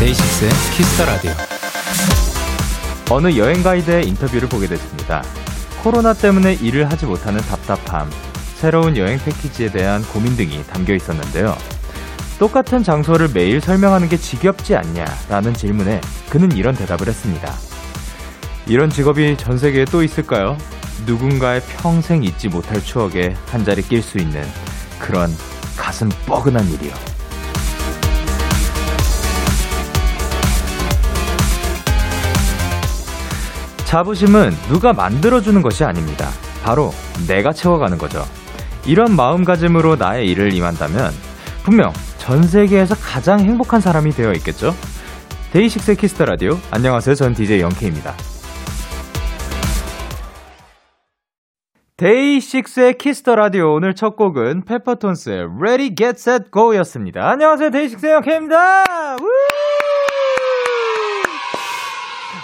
DAY6의 Kiss the Radio. 어느 여행 가이드의 인터뷰를 보게 됐습니다. 코로나 때문에 일을 하지 못하는 답답함, 새로운 여행 패키지에 대한 고민 등이 담겨 있었는데요. 똑같은 장소를 매일 설명하는 게 지겹지 않냐라는 질문에 그는 이런 대답을 했습니다. 이런 직업이 전 세계에 또 있을까요? 누군가의 평생 잊지 못할 추억에 한 자리 낄 수 있는 그런 가슴 뻐근한 일이요. 자부심은 누가 만들어주는 것이 아닙니다. 바로 내가 채워가는 거죠. 이런 마음가짐으로 나의 일을 임한다면 분명 전 세계에서 가장 행복한 사람이 되어 있겠죠? DAY6의 Kiss the Radio. 안녕하세요. 전 DJ Young K입니다. DAY6의 Kiss the Radio. 오늘 첫 곡은 페퍼톤스의 Ready, Get, Set, Go 였습니다. 안녕하세요. DAY6의 Young K입니다.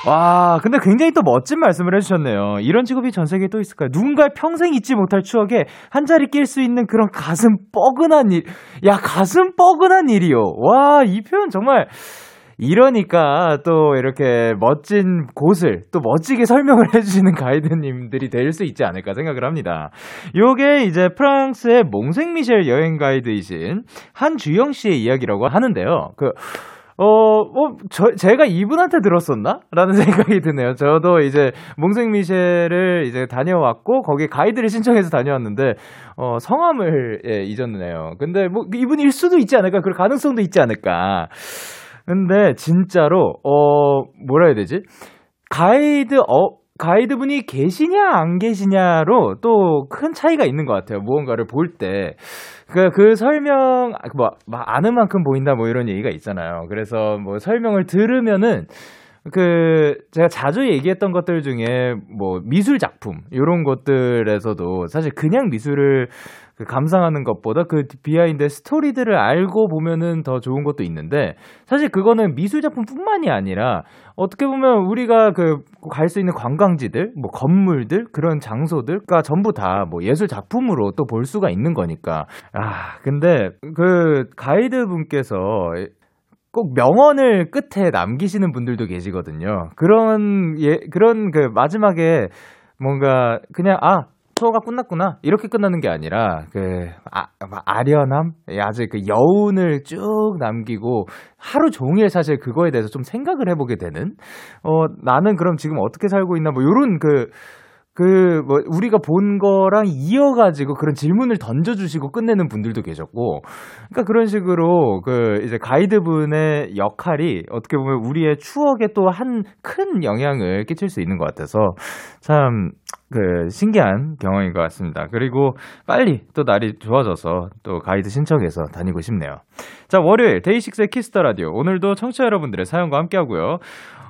와, 근데 굉장히 또 멋진 말씀을 해주셨네요. 이런 직업이 전 세계에 또 있을까요? 누군가의 평생 잊지 못할 추억에 한 자리 낄 수 있는 그런 가슴 뻐근한 일. 야, 가슴 뻐근한 일이요. 와, 이 표현 정말. 이러니까 또 이렇게 멋진 곳을 또 멋지게 설명을 해주시는 가이드님들이 될 수 있지 않을까 생각을 합니다. 요게 이제 프랑스의 몽생 미셸 여행 가이드이신 한주영 씨의 이야기라고 하는데요. 그, 어, 뭐, 저, 제가 이분한테 들었었나? 라는 생각이 드네요. 저도 이제 몽생 미셸을 이제 다녀왔고, 거기 가이드를 신청해서 다녀왔는데, 어, 성함을, 예, 잊었네요. 근데 뭐, 이분일 수도 있지 않을까? 그럴 가능성도 있지 않을까? 근데, 진짜로, 어, 뭐라 해야 되지? 가이드, 어, 가이드분이 계시냐 안 계시냐로 또 큰 차이가 있는 것 같아요. 무언가를 볼 때. 그, 그 설명, 뭐, 아는 만큼 보인다 뭐 이런 얘기가 있잖아요. 그래서 뭐 설명을 들으면은 그 제가 자주 얘기했던 것들 중에 뭐 미술 작품 이런 것들에서도 사실 그냥 미술을 그 감상하는 것보다 그 behind story들을 알고 보면은 더 좋은 것도 있는데 사실 그거는 미술 작품뿐만이 아니라 어떻게 보면 우리가 그 갈 수 있는 관광지들, 뭐 건물들 그런 장소들과 전부 다 뭐 예술 작품으로 또 볼 수가 있는 거니까 아 근데 그 가이드 분께서 꼭 명언을 끝에 남기시는 분들도 계시거든요. 그런 예 그런 그 마지막에 뭔가 그냥 아 투어가 끝났구나. 이렇게 끝나는 게 아니라 그 아, 아련함? 아주 그 여운을 쭉 남기고 하루 종일 사실 그거에 대해서 좀 생각을 해보게 되는 어 나는 그럼 지금 어떻게 살고 있나? 뭐 요런 그 그, 뭐, 우리가 본 거랑 이어가지고 그런 질문을 던져주시고 끝내는 분들도 계셨고, 그러니까 그런 식으로 그, 이제 가이드분의 역할이 어떻게 보면 우리의 추억에 또 한 큰 영향을 끼칠 수 있는 것 같아서 참, 그, 신기한 경험인 것 같습니다. 그리고 빨리 또 날이 좋아져서 또 가이드 신청해서 다니고 싶네요. 자, 월요일 DAY6의 Kiss the Radio. 오늘도 청취자 여러분들의 사연과 함께 하고요.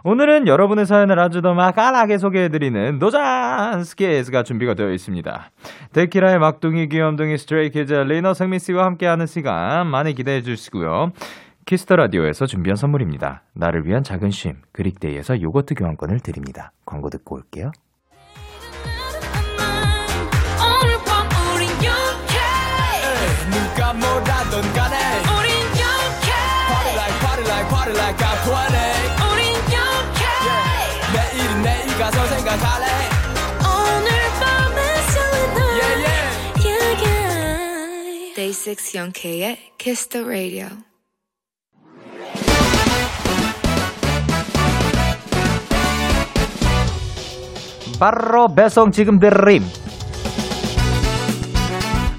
오늘은 여러분의 사연을 아주 더 맛깔나게 소개해드리는 노잔 스케이즈가 준비가 되어 있습니다. 데키라의 막둥이 귀염둥이 Stray Kids 리노 승민 씨와 함께하는 시간 많이 기대해 주시고요. Kiss the Radio에서 준비한 선물입니다. 나를 위한 작은 쉼 그릭데이에서 요거트 교환권을 드립니다. 광고 듣고 올게요. 누가 뭐라던 간에 우린 영케 Party like party like party like I'm 20 가서 생각할래 오늘 밤에 설레 yeah, yeah. yeah, yeah. Day 6 영케의 Kiss the Radio 바로 배송 지금 드림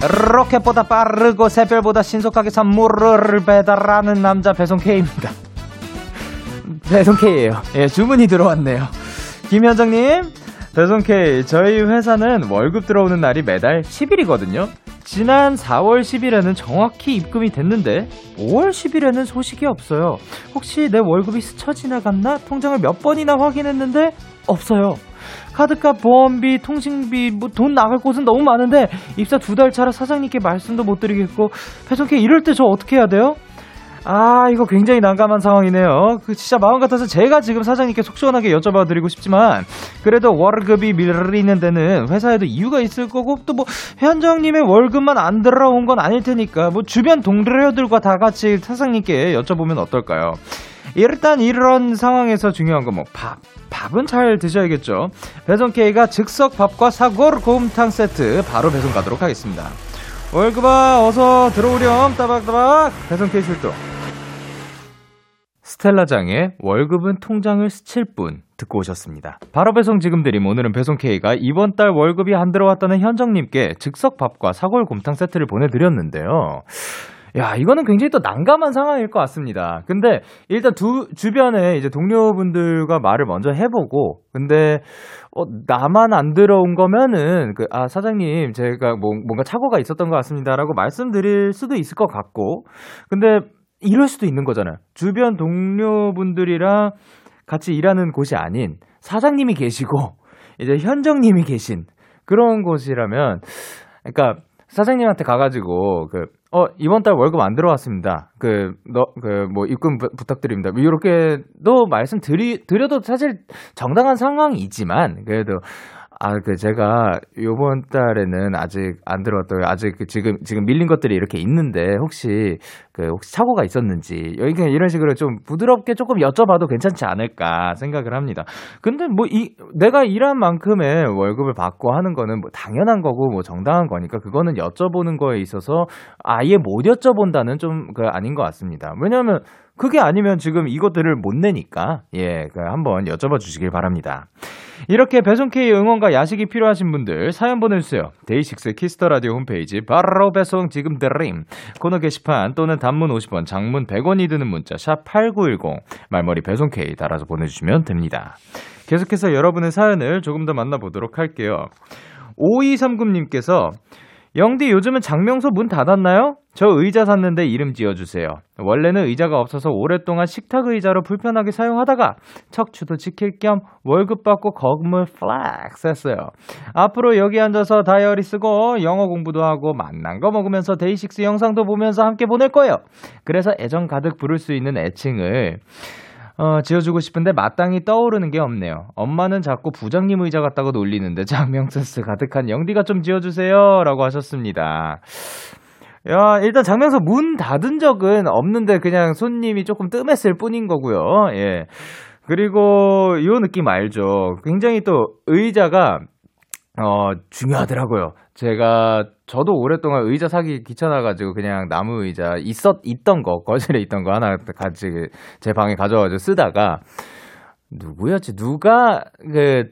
로켓보다 빠르고 새별보다 신속하게 선물을 배달하는 남자 배송 K입니다. 배송 K예요. 예, 주문이 들어왔네요. 김현정님, 배송 K, 저희 회사는 월급 들어오는 날이 매달 10일이거든요. 지난 4월 10일에는 정확히 입금이 됐는데 5월 10일에는 소식이 없어요. 혹시 내 월급이 스쳐 지나갔나? 통장을 몇 번이나 확인했는데 없어요. 카드값, 보험비, 통신비, 뭐 돈 나갈 곳은 너무 많은데 입사 두 달 차라 사장님께 말씀도 못 드리겠고 배송케 이럴 때 저 어떻게 해야 돼요? 아, 이거 굉장히 난감한 상황이네요. 그 진짜 마음 같아서 제가 지금 사장님께 속 시원하게 여쭤봐 드리고 싶지만 그래도 월급이 밀리는 데는 회사에도 이유가 있을 거고 또뭐 현정님의 월급만 안 들어온 건 아닐 테니까 뭐 주변 동료들과 다 같이 사장님께 여쭤보면 어떨까요? 일단 이런 상황에서 중요한 건 뭐 밥. 밥은 잘 드셔야겠죠. 배송 K가 즉석 밥과 사골 곰탕 세트 바로 배송 가도록 하겠습니다. 월급아 어서 들어오렴 따박따박 배송 K 출동. 스텔라장의 월급은 통장을 스칠 뿐 듣고 오셨습니다. 바로 배송 지금 드림 오늘은 배송 K가 이번 달 월급이 안 들어왔다는 현정님께 즉석 밥과 사골 곰탕 세트를 보내드렸는데요. 야, 이거는 굉장히 또 난감한 상황일 것 같습니다. 근데 일단 두, 주변에 이제 동료분들과 말을 먼저 해보고, 근데, 어, 나만 안 들어온 거면은, 그, 아, 사장님, 제가 뭐, 뭔가 착오가 있었던 것 같습니다라고 말씀드릴 수도 있을 것 같고, 근데 이럴 수도 있는 거잖아요. 주변 동료분들이랑 같이 일하는 곳이 아닌 사장님이 계시고, 이제 현정님이 계신 그런 곳이라면, 그러니까 사장님한테 가가지고, 그, 어, 이번 달 월급 안 들어왔습니다. 그, 너, 그, 뭐, 입금 부, 부탁드립니다. 이렇게도 말씀 드리, 드려도 사실 정당한 상황이지만, 그래도, 아, 그, 제가, 요번 달에는 아직 안 들어왔더니, 아직 그 지금, 지금 밀린 것들이 이렇게 있는데, 혹시, 그, 혹시 사고가 있었는지, 여기 그냥 이런 식으로 좀 부드럽게 조금 여쭤봐도 괜찮지 않을까 생각을 합니다. 근데 뭐, 이, 내가 일한 만큼의 월급을 받고 하는 거는 뭐 당연한 거고, 뭐 정당한 거니까, 그거는 여쭤보는 거에 있어서 아예 못 여쭤본다는 좀, 그, 아닌 것 같습니다. 왜냐면, 그게 아니면 지금 이것들을 못 내니까, 예, 그 한번 여쭤봐 주시길 바랍니다. 이렇게 배송K 응원과 야식이 필요하신 분들 사연 보내주세요. DAY6 Kiss the Radio 홈페이지 바로 배송 지금 드림 코너 게시판 또는 단문 50원, 장문 100원이 드는 문자 샵 #8910 말머리 배송K 달아서 보내주시면 됩니다. 계속해서 여러분의 사연을 조금 더 만나보도록 할게요. 5239님께서 영디 요즘은 작명소 문 닫았나요? 저 의자 샀는데 이름 지어주세요. 원래는 의자가 없어서 오랫동안 식탁 의자로 불편하게 사용하다가 척추도 지킬 겸 월급 받고 건물 flex 했어요. 앞으로 여기 앉아서 다이어리 쓰고 영어 공부도 하고 맛난 거 먹으면서 DAY6 영상도 보면서 함께 보낼 거예요. 그래서 애정 가득 부를 수 있는 애칭을 어, 지어주고 싶은데 마땅히 떠오르는 게 없네요. 엄마는 자꾸 부장님 의자 같다고 놀리는데 작명 센스 가득한 영디가 좀 지어주세요. 라고 하셨습니다. 야, 일단 장명서 문 닫은 적은 없는데 그냥 손님이 조금 뜸했을 뿐인 거고요. 예. 그리고 요 느낌 알죠? 굉장히 또 의자가 어, 중요하더라고요. 제가, 저도 오랫동안 의자 사기 귀찮아가지고 그냥 나무 의자 있었, 있던 거, 거실에 있던 거 하나 같이 제 방에 가져와가지고 쓰다가, 누구였지? 누가 그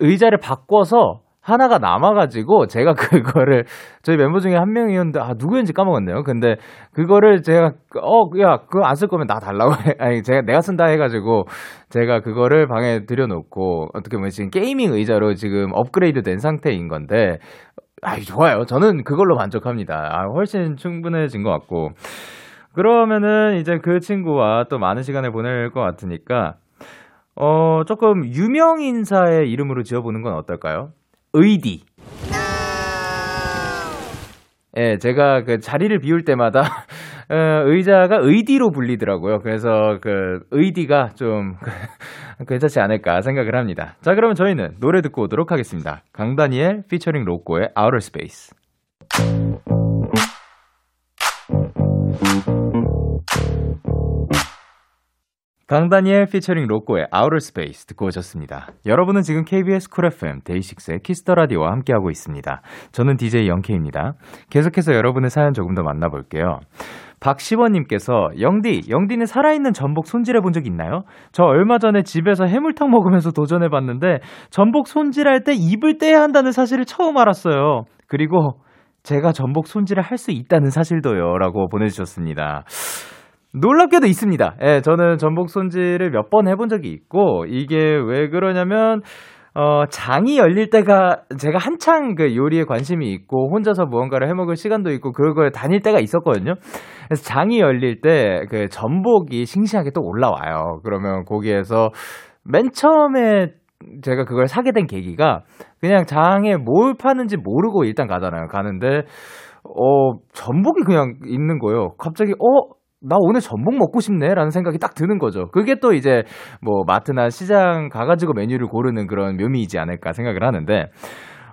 의자를 바꿔서 하나가 남아가지고 제가 그거를 저희 멤버 중에 한 명이었는데 아 누구였는지 까먹었네요. 근데 그거를 제가 어 야 그거 안 쓸 거면 나 달라고 해. 아니 제가 내가 쓴다 해가지고 제가 그거를 방에 들여놓고 어떻게 보면 지금 게이밍 의자로 지금 업그레이드된 상태인 건데 아 좋아요. 저는 그걸로 만족합니다. 아 훨씬 충분해진 것 같고 그러면은 이제 그 친구와 또 많은 시간을 보낼 것 같으니까 어 조금 유명 인사의 이름으로 지어보는 건 어떨까요? 의디. 예, 제가 그 자리를 비울 때마다 어, 의자가 의디로 불리더라고요. 그래서 그 의디가 좀 괜찮지 않을까 생각을 합니다. 자, 그러면 저희는 노래 듣고 오도록 하겠습니다. 강다니엘 피처링 로꼬의 Outer Space. 강다니엘 피처링 로꼬의 Outer Space 듣고 오셨습니다. 여러분은 지금 KBS 쿨 FM 데이식스의 키스터 라디오와 함께하고 있습니다. 저는 DJ 영케입니다. 계속해서 여러분의 사연 조금 더 만나볼게요. 박시원님께서 영디, 영디는 살아있는 전복 손질해 본 적 있나요? 저 얼마 전에 집에서 해물탕 먹으면서 도전해 봤는데 전복 손질할 때 입을 떼야 한다는 사실을 처음 알았어요. 그리고 제가 전복 손질을 할 수 있다는 사실도요. 라고 보내주셨습니다. 놀랍게도 있습니다. 예, 저는 전복 손질을 몇 번 해본 적이 있고, 이게 왜 그러냐면, 어, 장이 열릴 때가 제가 한창 그 요리에 관심이 있고, 혼자서 무언가를 해 먹을 시간도 있고, 그걸 다닐 때가 있었거든요. 그래서 장이 열릴 때 그 전복이 싱싱하게 또 올라와요. 그러면 거기에서 맨 처음에 제가 그걸 사게 된 계기가 그냥 장에 뭘 파는지 모르고 일단 가잖아요. 가는데 어 전복이 그냥 있는 거예요. 갑자기 어 나 오늘 전복 먹고 싶네라는 생각이 딱 드는 거죠. 그게 또 이제 뭐 마트나 시장 가가지고 메뉴를 고르는 그런 묘미이지 않을까 생각을 하는데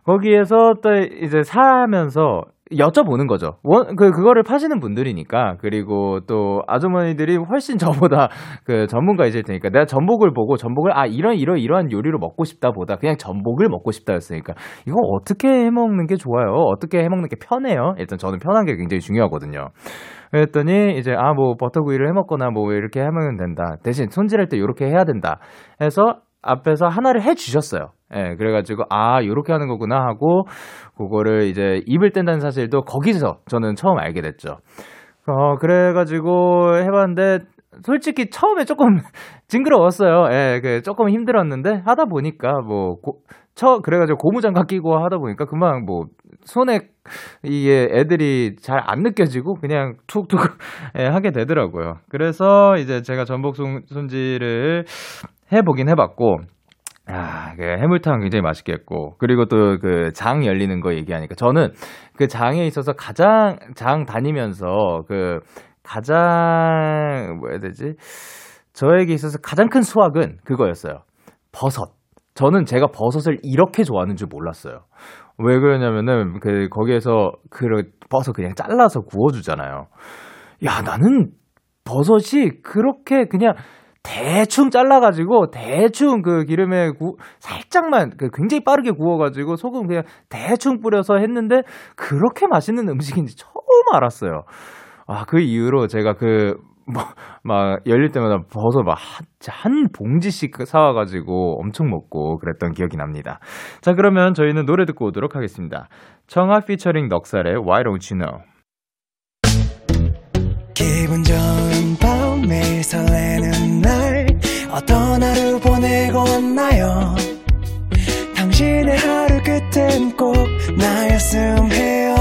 거기에서 또 이제 사면서 여쭤보는 거죠. 원, 그, 그거를 파시는 분들이니까. 그리고 또 아주머니들이 훨씬 저보다 그 전문가이실 테니까. 내가 전복을 보고 전복을, 아, 이런, 이런, 이러한 요리로 먹고 싶다 보다 그냥 전복을 먹고 싶다 였으니까. 이거 어떻게 해 먹는 게 좋아요? 어떻게 해 먹는 게 편해요? 일단 저는 편한 게 굉장히 중요하거든요. 그랬더니 이제, 아, 뭐 버터구이를 해 먹거나 뭐 이렇게 하면 된다. 대신 손질할 때 이렇게 해야 된다. 해서 앞에서 하나를 해 주셨어요. 예, 그래가지고, 아, 요렇게 하는 거구나 하고, 그거를 이제 입을 뗀다는 사실도 거기서 저는 처음 알게 됐죠. 어, 그래가지고 해봤는데, 솔직히 처음에 조금 징그러웠어요. 예, 그 조금 힘들었는데, 하다 보니까 뭐, 고, 처, 그래가지고 고무장갑 끼고 하다 보니까 금방 뭐, 손에 이게 애들이 잘 안 느껴지고 그냥 툭툭 예, 하게 되더라고요. 그래서 이제 제가 전복 손, 손질을 해보긴 해봤고, 아, 그 해물탕 굉장히 맛있겠고 그리고 또 그 장 열리는 거 얘기하니까 저는 그 장에 있어서 가장 장 다니면서 그 가장 뭐야 되지? 저에게 있어서 가장 큰 수확은 그거였어요. 버섯. 저는 제가 버섯을 이렇게 좋아하는 줄 몰랐어요. 왜 그러냐면은 그 거기에서 그 버섯 그냥 잘라서 구워주잖아요. 야 나는 버섯이 그렇게 그냥 대충 잘라가지고 대충 그 기름에 구, 살짝만 그 굉장히 빠르게 구워가지고 소금 그냥 대충 뿌려서 했는데 그렇게 맛있는 음식인지 처음 알았어요. 아, 그 이후로 제가 그, 뭐, 막, 열릴 때마다 버섯 막 한, 한 봉지씩 사와가지고 엄청 먹고 그랬던 기억이 납니다. 자, 그러면 저희는 노래 듣고 오도록 하겠습니다. 청아 피처링 넉살의 Why Don't You Know. 기분 좋은 밤 매일 설레는 날 어떤 하루 보내고 왔나요 당신의 하루 끝엔 꼭 나였음 해요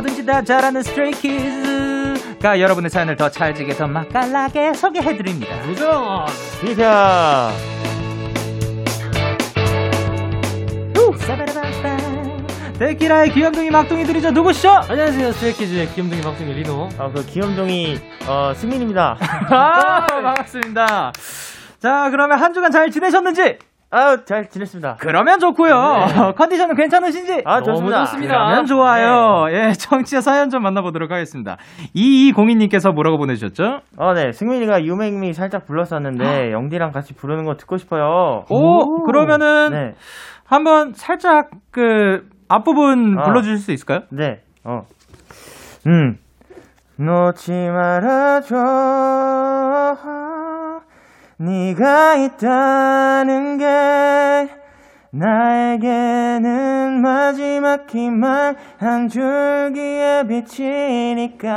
뭐든지 다 잘하는 Stray Kids가 여러분의 사연을 더 찰지게 더 맛깔나게 소개해드립니다. 비자 데키라의 귀염둥이 막둥이들이죠 누구시죠? 안녕하세요 Stray Kids의 귀염둥이 막둥이 리노 아그 귀염둥이 어 승민입니다. 아 반갑습니다. 자 그러면 한 주간 잘 지내셨는지? 아 잘 지냈습니다. 그러면 좋고요. 컨디션은 괜찮으신지? 아 좋습니다. 너무 좋습니다. 그러면 좋아요. 예, 청취자 사연 좀 만나보도록 하겠습니다. 2202님께서 뭐라고 보내주셨죠? 어 네 승민이가 유맹미 살짝 불렀었는데 영디랑 같이 부르는 거 듣고 싶어요. 오, 그러면은 네 한번 살짝 그 앞부분 아. 불러주실 수 있을까요? 네. 어. 음. 놓지 말아줘. 네가 있다는 게 나에게는 마지막 희망 한 줄기의 빛이니까.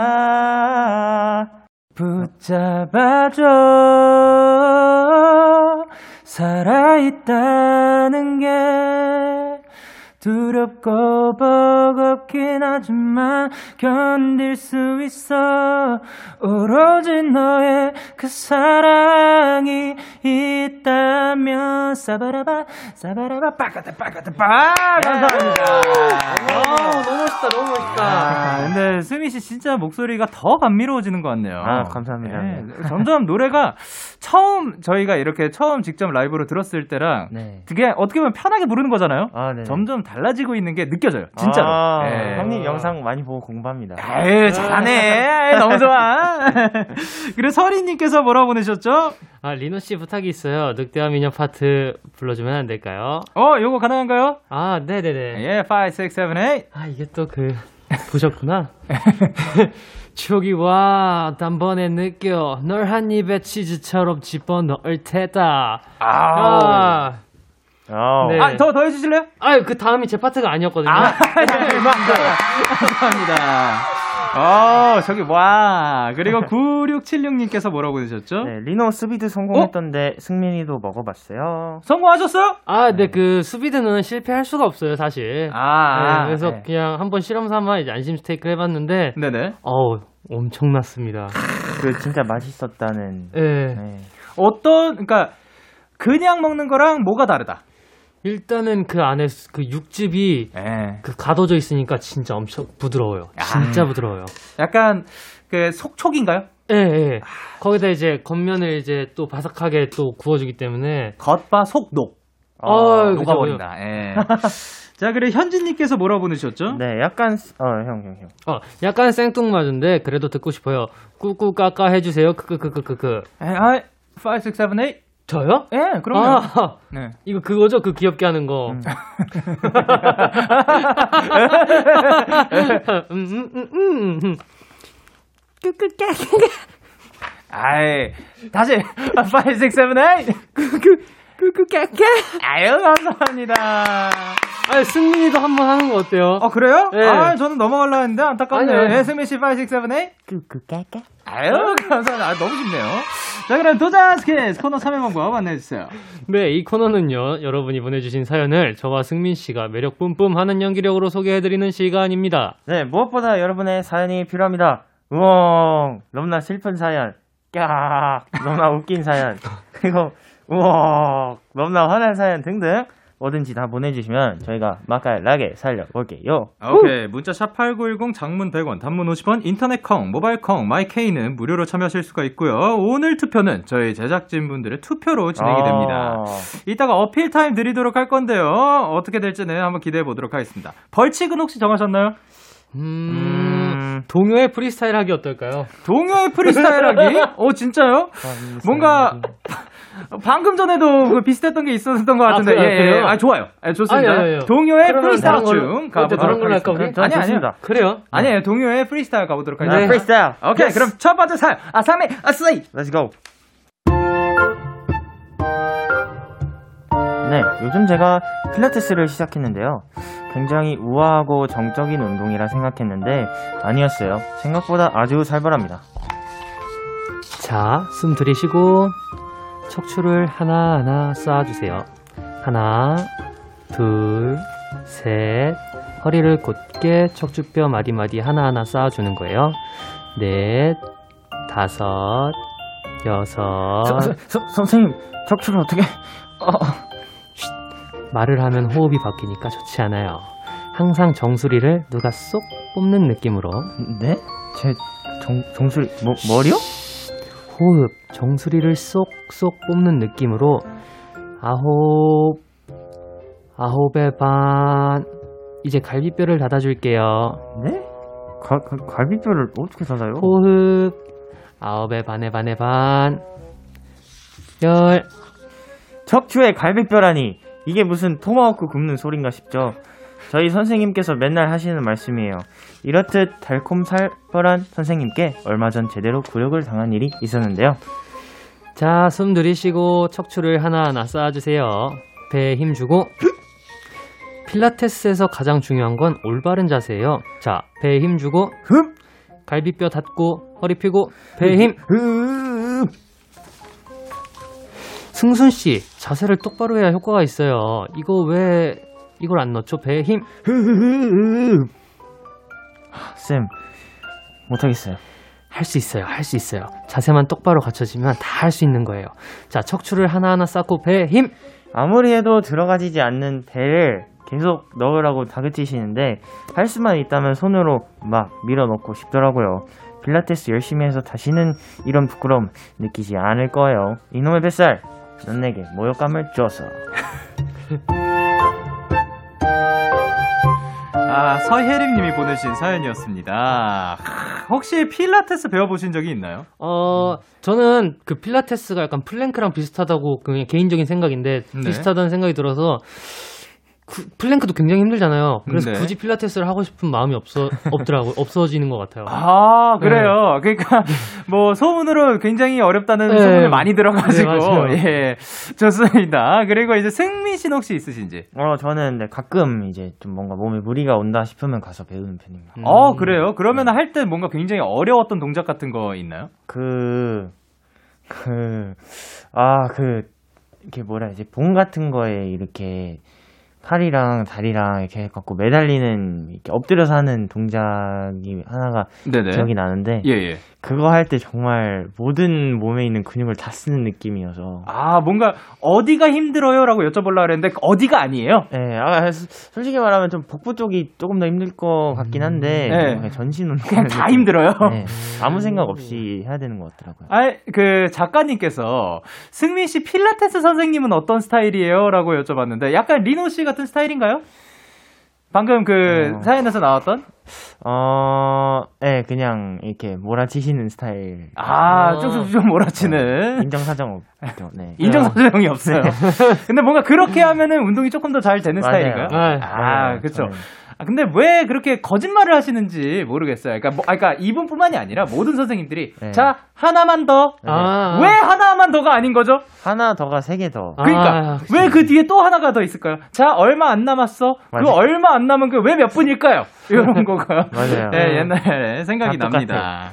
붙잡아줘. 살아있다는 게 두렵고 버겁긴 하지만 견딜 수 있어 오로지 너의 그 사랑이 있다면 사바라바 사바라바 빠까다 빠까다 빠 감사합니다 너무 멋있다 너무 멋있다 아, 근데 수미 씨 진짜 목소리가 더 감미로워지는 것 같네요. 아, 감사합니다. 예, 점점 노래가 처음 저희가 이렇게 처음 직접 라이브로 들었을 때랑 네. 되게 어떻게 보면 편하게 부르는 거잖아요. 아, 네. 점점 달라지고 있는 게 느껴져요. 진짜로. 아, 예. 형님 영상 많이 보고 공부합니다. 에이, 잘하네. 에이, 너무 좋아. 그리고 서리님께서 뭐라고 보내셨죠? 아 리노 씨 부탁이 있어요 늑대와 미녀 파트 불러주면 안 될까요? 어, 요거 가능한가요? 아 네네네 예, 5, 6, 7, 8. 아 이게 또 그 보셨구나. 추억이 와 단번에 느껴 널 한 입에 치즈처럼 집어 넣을 테다. 아, 어. 네. 아, 더, 더 해주실래요? 아유 그 다음이 제 파트가 아니었거든요. 감사합니다. 어, 저기, 와. 그리고 9676님께서 뭐라고 해주셨죠? 네, 리노 수비드 성공했던데 승민이도 먹어봤어요. 성공하셨어요? 아, 근데 그 수비드는 실패할 수가 없어요, 사실. 아, 네, 그래서 네. 그냥 한번 실험 삼아 이제 안심 스테이크 해봤는데, 네네. 어우, 엄청났습니다. 그 진짜 맛있었다는. 예. 네. 어떤, 그러니까, 그냥 먹는 거랑 뭐가 다르다? 일단은 그 안에 수- 그 육즙이 예. 그 가둬져 있으니까 진짜 엄청 부드러워요. 진짜 부드러워요. 약간, 그, 속촉인가요? 예, 예. 거기다 이제 겉면을 이제 또 바삭하게 또 구워주기 때문에. 겉바 속녹. 아, 그죠, 녹아버린다. 예. 자, 그리고 현진님께서 뭐라고 보내주셨죠? 네, 약간 어, 형, 형, 형. 어, 약간 생뚱맞은데 그래도 듣고 싶어요. 꾸꾸 까까 해주세요. 크크크크크크. 에, 아, 5, 6, 7, 8. 저요? 예, 그럼요. 아, 네. 이거 그거죠? 그 귀엽게 하는 거. 음, 음, 음, 음, 음. 아이, 다시, 5, 6, 7, 8. 꾸꾸까까. 아유, 감사합니다. 아, 승민이도 한 번 하는 거 어때요? 어, 그래요? 네. 아, 저는 넘어가려고 했는데, 안타깝네요. 예, 승민 씨, 5, 6, 7, 8. 끄끄까까. 아유, 감사합니다. 아, 너무 쉽네요. 자, 그럼 도전 스케치 코너 참여 방법 안내해주세요. 네, 이 코너는요, 여러분이 보내주신 사연을 저와 승민 씨가 매력 뿜뿜 하는 연기력으로 소개해드리는 시간입니다. 네, 무엇보다 여러분의 사연이 필요합니다. 우엉, 너무나 슬픈 사연. 깍, 너무나 웃긴 사연. 그리고 우엉, 너무나 화난 사연 등등 뭐든지 다 보내주시면 저희가 맛깔나게 살려볼게요. 오케이. 문자 샵8910 장문 100원, 단문 50원, 인터넷 콩, 모바일 콩, 마이케이는 무료로 참여하실 수가 있고요. 오늘 투표는 저희 제작진분들의 투표로 진행이 됩니다. 아, 이따가 어필 타임 드리도록 할 건데요. 어떻게 될지는 한번 기대해 보도록 하겠습니다. 벌칙은 혹시 정하셨나요? 음, 음, 동요의 프리스타일 하기 어떨까요? 동요의 프리스타일 하기? 어, 진짜요? 뭔가 방금 전에도 그 비슷했던 게 있었던 것 같은데. 아, 그래요? 예, 예. 그래요? 아, 좋아요. 예, 좋습니다. 아니, 아니요, 아니요. 동요의 그러면 프리스타일 어때, 가보도록 다른 걸로 할까, 우리? 하겠습니다. 전 아니, 아니요. 그래요? 아니에요. 동요의 프리스타일 가보도록 네, 하겠습니다. 프리스타일. 오케이, Yes. 그럼 첫 번째 사연. 아, 3위, 아, 쓰이. Let's go. 네, 요즘 제가 필라테스를 시작했는데요. 굉장히 우아하고 정적인 운동이라 생각했는데 아니었어요. 생각보다 아주 살벌합니다. 자, 숨 들이쉬고 척추를 하나하나 쌓아주세요. 하나, 둘, 셋. 허리를 곧게 척추뼈 마디마디 하나하나 쌓아주는 거예요. 넷, 다섯, 여섯. 서, 서, 서, 선생님, 척추를 어떻게? 어, 말을 하면 호흡이 바뀌니까 좋지 않아요. 항상 정수리를 누가 쏙 뽑는 느낌으로 네? 제 정, 정수리 뭐, 머리요? 호흡, 정수리를 쏙쏙 뽑는 느낌으로 아홉, 아홉의 반. 이제 갈비뼈를 닫아줄게요. 네? 가, 가, 갈비뼈를 어떻게 닫아요? 호흡, 아홉의 반의 반의 반. 열, 척추에 갈비뼈라니 이게 무슨 토마호크 굽는 소린가 싶죠. 저희 선생님께서 맨날 하시는 말씀이에요. 이렇듯 달콤 살벌한 선생님께 얼마 전 제대로 굴욕을 당한 일이 있었는데요. 자, 숨 들이쉬고 척추를 하나하나 쌓아주세요. 배에 힘 주고. 필라테스에서 가장 중요한 건 올바른 자세예요. 자, 배에 힘 주고. 흡! 갈비뼈 닫고, 허리 펴고, 배에 힘. 흡! 승순 씨, 자세를 똑바로 해야 효과가 있어요. 이거 왜 이걸 안 넣죠? 배에 힘. 흡! 쌤, 못하겠어요. 할 수 있어요. 할 수 있어요. 자세만 똑바로 갖춰지면 다 할 수 있는 거예요. 자, 척추를 하나하나 쌓고 배에 힘. 아무리 해도 들어가지지 않는 배를 계속 넣으라고 다그치시는데 할 수만 있다면 손으로 막 밀어 넣고 싶더라고요. 필라테스 열심히 해서 다시는 이런 부끄러움 느끼지 않을 거예요. 이놈의 뱃살, 넌 내게 모욕감을 줬어. 아, 서혜림님이 보내주신 사연이었습니다. 하, 혹시 필라테스 배워보신 적이 있나요? 어, 저는 그 필라테스가 약간 플랭크랑 비슷하다고 그냥 개인적인 생각인데 네. 비슷하다는 생각이 들어서 구- 플랭크도 굉장히 힘들잖아요. 그래서 네. 굳이 필라테스를 하고 싶은 마음이 없어 없더라고요. 없어지는 것 같아요. 아, 그래요. 그러니까 뭐 소문으로 굉장히 어렵다는 네. 소문이 많이 들어가지고 네. 예, 좋습니다. 그리고 이제 승민 씨는 혹시 있으신지? 어, 저는 네, 가끔 이제 좀 뭔가 몸에 무리가 온다 싶으면 가서 배우는 편입니다. 음. 어, 그래요. 그러면 할 때 뭔가 굉장히 어려웠던 동작 같은 거 있나요? 그, 그, 아, 그, 이렇게 뭐라 해야지, 봉 같은 거에 이렇게 팔이랑 다리랑 이렇게 해갖고 매달리는, 이렇게 엎드려서 하는 동작이 하나가 네네. 기억이 나는데, 예, 예. 그거 할 때 정말 모든 몸에 있는 근육을 다 쓰는 느낌이어서, 아, 뭔가 어디가 힘들어요라고 여쭤보려고 그랬는데 어디가 아니에요? 예, 아, 소- 솔직히 말하면 좀 복부 쪽이 조금 더 힘들 것 같긴 한데, 네. 그냥 전신 운동. 그냥 다 힘들어요. 네, 아무 생각 없이 해야 되는 것 같더라고요. 아, 그 작가님께서 승민 씨 필라테스 선생님은 어떤 스타일이에요?라고 여쭤봤는데 약간 리노 씨 같은 스타일인가요? 방금 그 어. 사연에서 나왔던 어, 예, 그냥 이렇게 몰아치시는 스타일. 아, 아. 쭉쭉쭉 몰아치는 인정사정 없죠. 네. 인정사정이 없어요. 근데 뭔가 그렇게 하면은 운동이 조금 더 잘 되는 맞아요. 스타일인가요? 네. 아, 그렇죠. 저는. 아, 근데 왜 그렇게 거짓말을 하시는지 모르겠어요. 그러니까, 뭐, 아, 그러니까 이분뿐만이 아니라 모든 선생님들이 네. 자 하나만 더. 네. 아, 왜 하나만 더가 아닌 거죠? 하나 더가 세 개 더. 아, 그러니까 그치. 왜그 뒤에 또 하나가 더 있을까요? 자 얼마 안 남았어. 그 맞아요. 얼마 안 남은 그 왜 몇 분일까요? 이런 거가 맞아요. 네, 옛날에 생각이 다 납니다.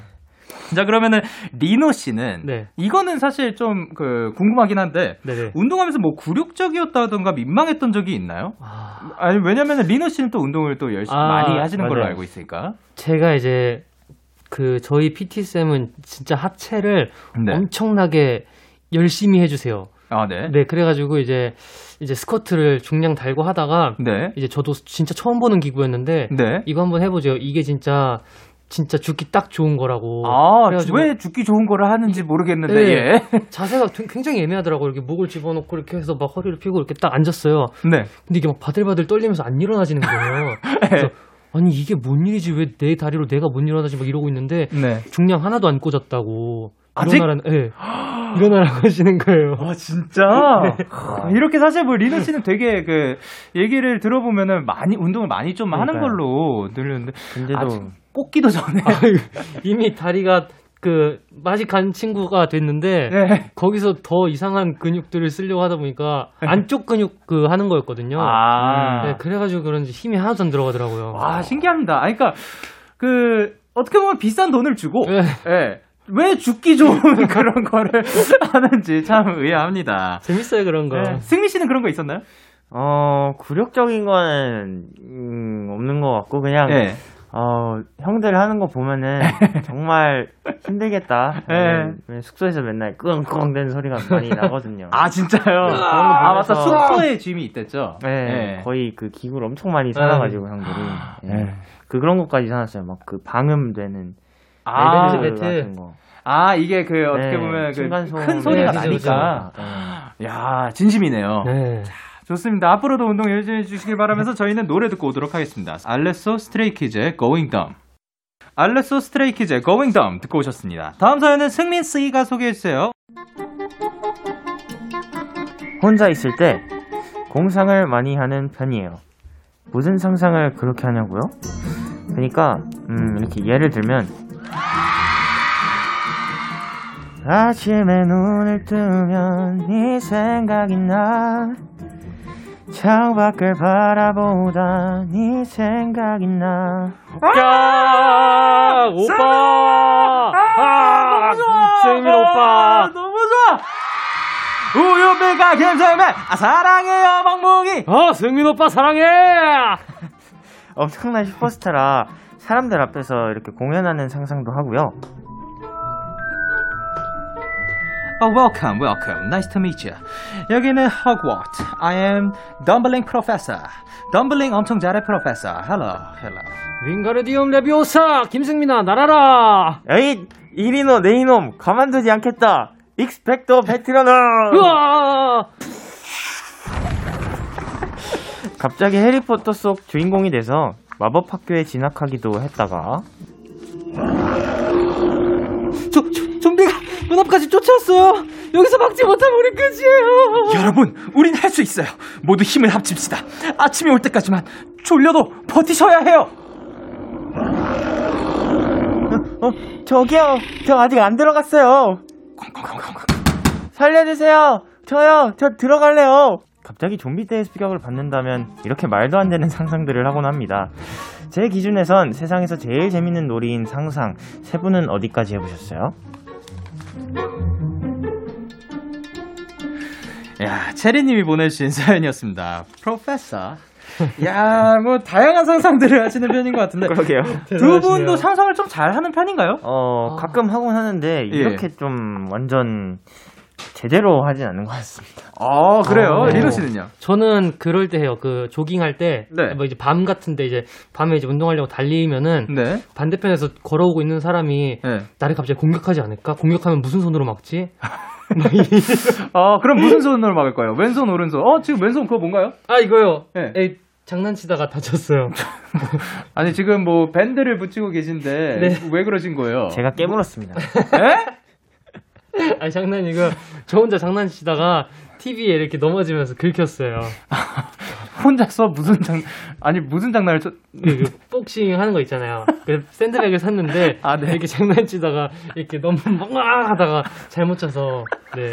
자 그러면은 리노 씨는 네. 이거는 사실 좀 그 궁금하긴 한데 네네. 운동하면서 뭐 굴욕적이었다던가 민망했던 적이 있나요? 아, 아니 왜냐면은 리노 씨는 또 운동을 또 열심히 아, 많이 하시는 걸로 맞아요. 알고 있으니까. 제가 이제 그 저희 PT 쌤은 진짜 하체를 네. 엄청나게 열심히 해주세요. 아 네. 네, 그래가지고 이제 이제 스쿼트를 중량 달고 하다가 네. 이제 저도 진짜 처음 보는 기구였는데 네. 이거 한번 해보죠. 이게 진짜 진짜 죽기 딱 좋은 거라고. 아, 그래가지고 왜 죽기 좋은 거를 하는지 모르겠는데, 네. 예. 자세가 되- 굉장히 애매하더라고요. 이렇게 목을 집어넣고 이렇게 해서 막 허리를 펴고 이렇게 딱 앉았어요. 네. 근데 이게 막 바들바들 떨리면서 안 일어나지는 거예요. 그래서 아니 이게 뭔 일이지 왜 내 다리로 내가 못 일어나지 막 이러고 있는데 네. 중량 하나도 안 꽂았다고 아직? 일어나라는 예 일어나라고 하시는 거예요. 아 진짜 하, 이렇게 사실 뭐 리노 씨는 되게 그 얘기를 들어보면은 많이 운동을 많이 좀 하는 그러니까요. 걸로 들렸는데 근데도 아직 꽂기도 전에 이미 다리가 그 맛이 간 친구가 됐는데 네. 거기서 더 이상한 근육들을 쓰려고 하다 보니까 안쪽 근육 그 하는 거였거든요. 아, 네, 그래가지고 그런지 힘이 하나도 안 들어가더라고요. 와 신기합니다. 아 그러니까 그 어떻게 보면 비싼 돈을 주고 네. 예. 왜 죽기 좋은 그런 거를 하는지 참 의아합니다. 재밌어요 그런 거. 네. 승민 씨는 그런 거 있었나요? 어 굴욕적인 거는 음, 없는 것 같고 그냥 네. 어 형들 하는 거 보면은 정말 힘들겠다. 네. 네, 숙소에서 맨날 끙끙대는 소리가 많이 나거든요. 아 진짜요? 거아 맞다 숙소에 짐이 있댔죠. 네, 네. 거의 그 기구를 엄청 많이 사놔가지고 형들이 네. 네. 그 그런 것까지 사놨어요. 막 그 방음되는 아, 네, 벨트 매트. 같은 거. 아 이게 그 어떻게 네, 보면 그. 큰 소리가 네, 나니까 네. 야 진심이네요. 네. 좋습니다. 앞으로도 운동 열심히 해주시길 바라면서 저희는 노래 듣고 오도록 하겠습니다. 알레소 스트레이키즈의 Going Dumb. 알레소 스트레이키즈의 Going Dumb 듣고 오셨습니다. 다음 사연은 승민 씨가 소개해 주세요. 혼자 있을 때 공상을 많이 하는 편이에요. 무슨 상상을 그렇게 하냐고요? 그러니까 음, 이렇게 예를 들면 아침에 눈을 뜨면 네 생각이 나 창밖을 바라보다 네 생각이 나 야 오빠. 아, 승민 오빠. 너무 좋아. 우유배가 김세면 아 사랑해요 방송이. 아 승민 오빠 사랑해. 엄청난 슈퍼스타라 사람들 앞에서 이렇게 공연하는 상상도 하고요. Oh, welcome, welcome. Nice to meet you. 여기는 Hogwarts. I am Dumbling Professor. Dumbling 엄청 잘해, Professor. Hello, hello. Wingardium Leviosa 김승민아 날아라. 에이 이 리노 네 이놈 가만두지 않겠다. Expecto Patronum. 우와. 갑자기 해리포터 속 주인공이 돼서 마법 학교에 진학하기도 했다가 좀비가 문 앞까지 쫓아왔어요. 여기서 막지 못하면 우리 끝이에요. 여러분, 우린 할 수 있어요. 모두 힘을 합칩시다. 아침이 올 때까지만 졸려도 버티셔야 해요. 어, 저기요. 저 아직 안 들어갔어요. 살려주세요. 저요. 저 들어갈래요. 갑자기 좀비 떼의 습격을 받는다면 이렇게 말도 안 되는 상상들을 하곤 합니다. 제 기준에선 세상에서 제일 재밌는 놀이인 상상. 세 분은 어디까지 해보셨어요? 야, 체리님이 보내주신 사연이었습니다. 프로페서. 야, 뭐 다양한 상상들을 하시는 편인 것 같은데 그러게요. 두 분도 상상을 좀 잘하는 편인가요? 어, 가끔 하곤 하는데 이렇게 좀 완전 제대로 하진 않는 것 같습니다. 아, 그래요. 어. 리노 씨는요? 저는 그럴 때 해요. 그 조깅할 때, 네. 뭐 이제 밤 같은데 이제 밤에 이제 운동하려고 달리면은 네. 반대편에서 걸어오고 있는 사람이 네. 나를 갑자기 공격하지 않을까? 공격하면 무슨 손으로 막지? 어, 그럼 무슨 손으로 막을 거예요? 왼손, 오른손. 어, 지금 왼손 그거 뭔가요? 아 이거요. 네. 에이, 장난치다가 다쳤어요. 아니, 지금 뭐 밴드를 붙이고 계신데 네. 왜 그러신 거예요? 제가 깨물었습니다. 에? 아니 장난이고 저 혼자 장난치다가 TV에 이렇게 넘어지면서 긁혔어요. 혼자서 무슨 장 아니 무슨 장난을 쳐 그, 그 복싱 하는 거 있잖아요. 그 샌드백을 샀는데 아, 네. 이렇게 장난치다가 이렇게 너무 막 하다가 잘못 쳐서 네.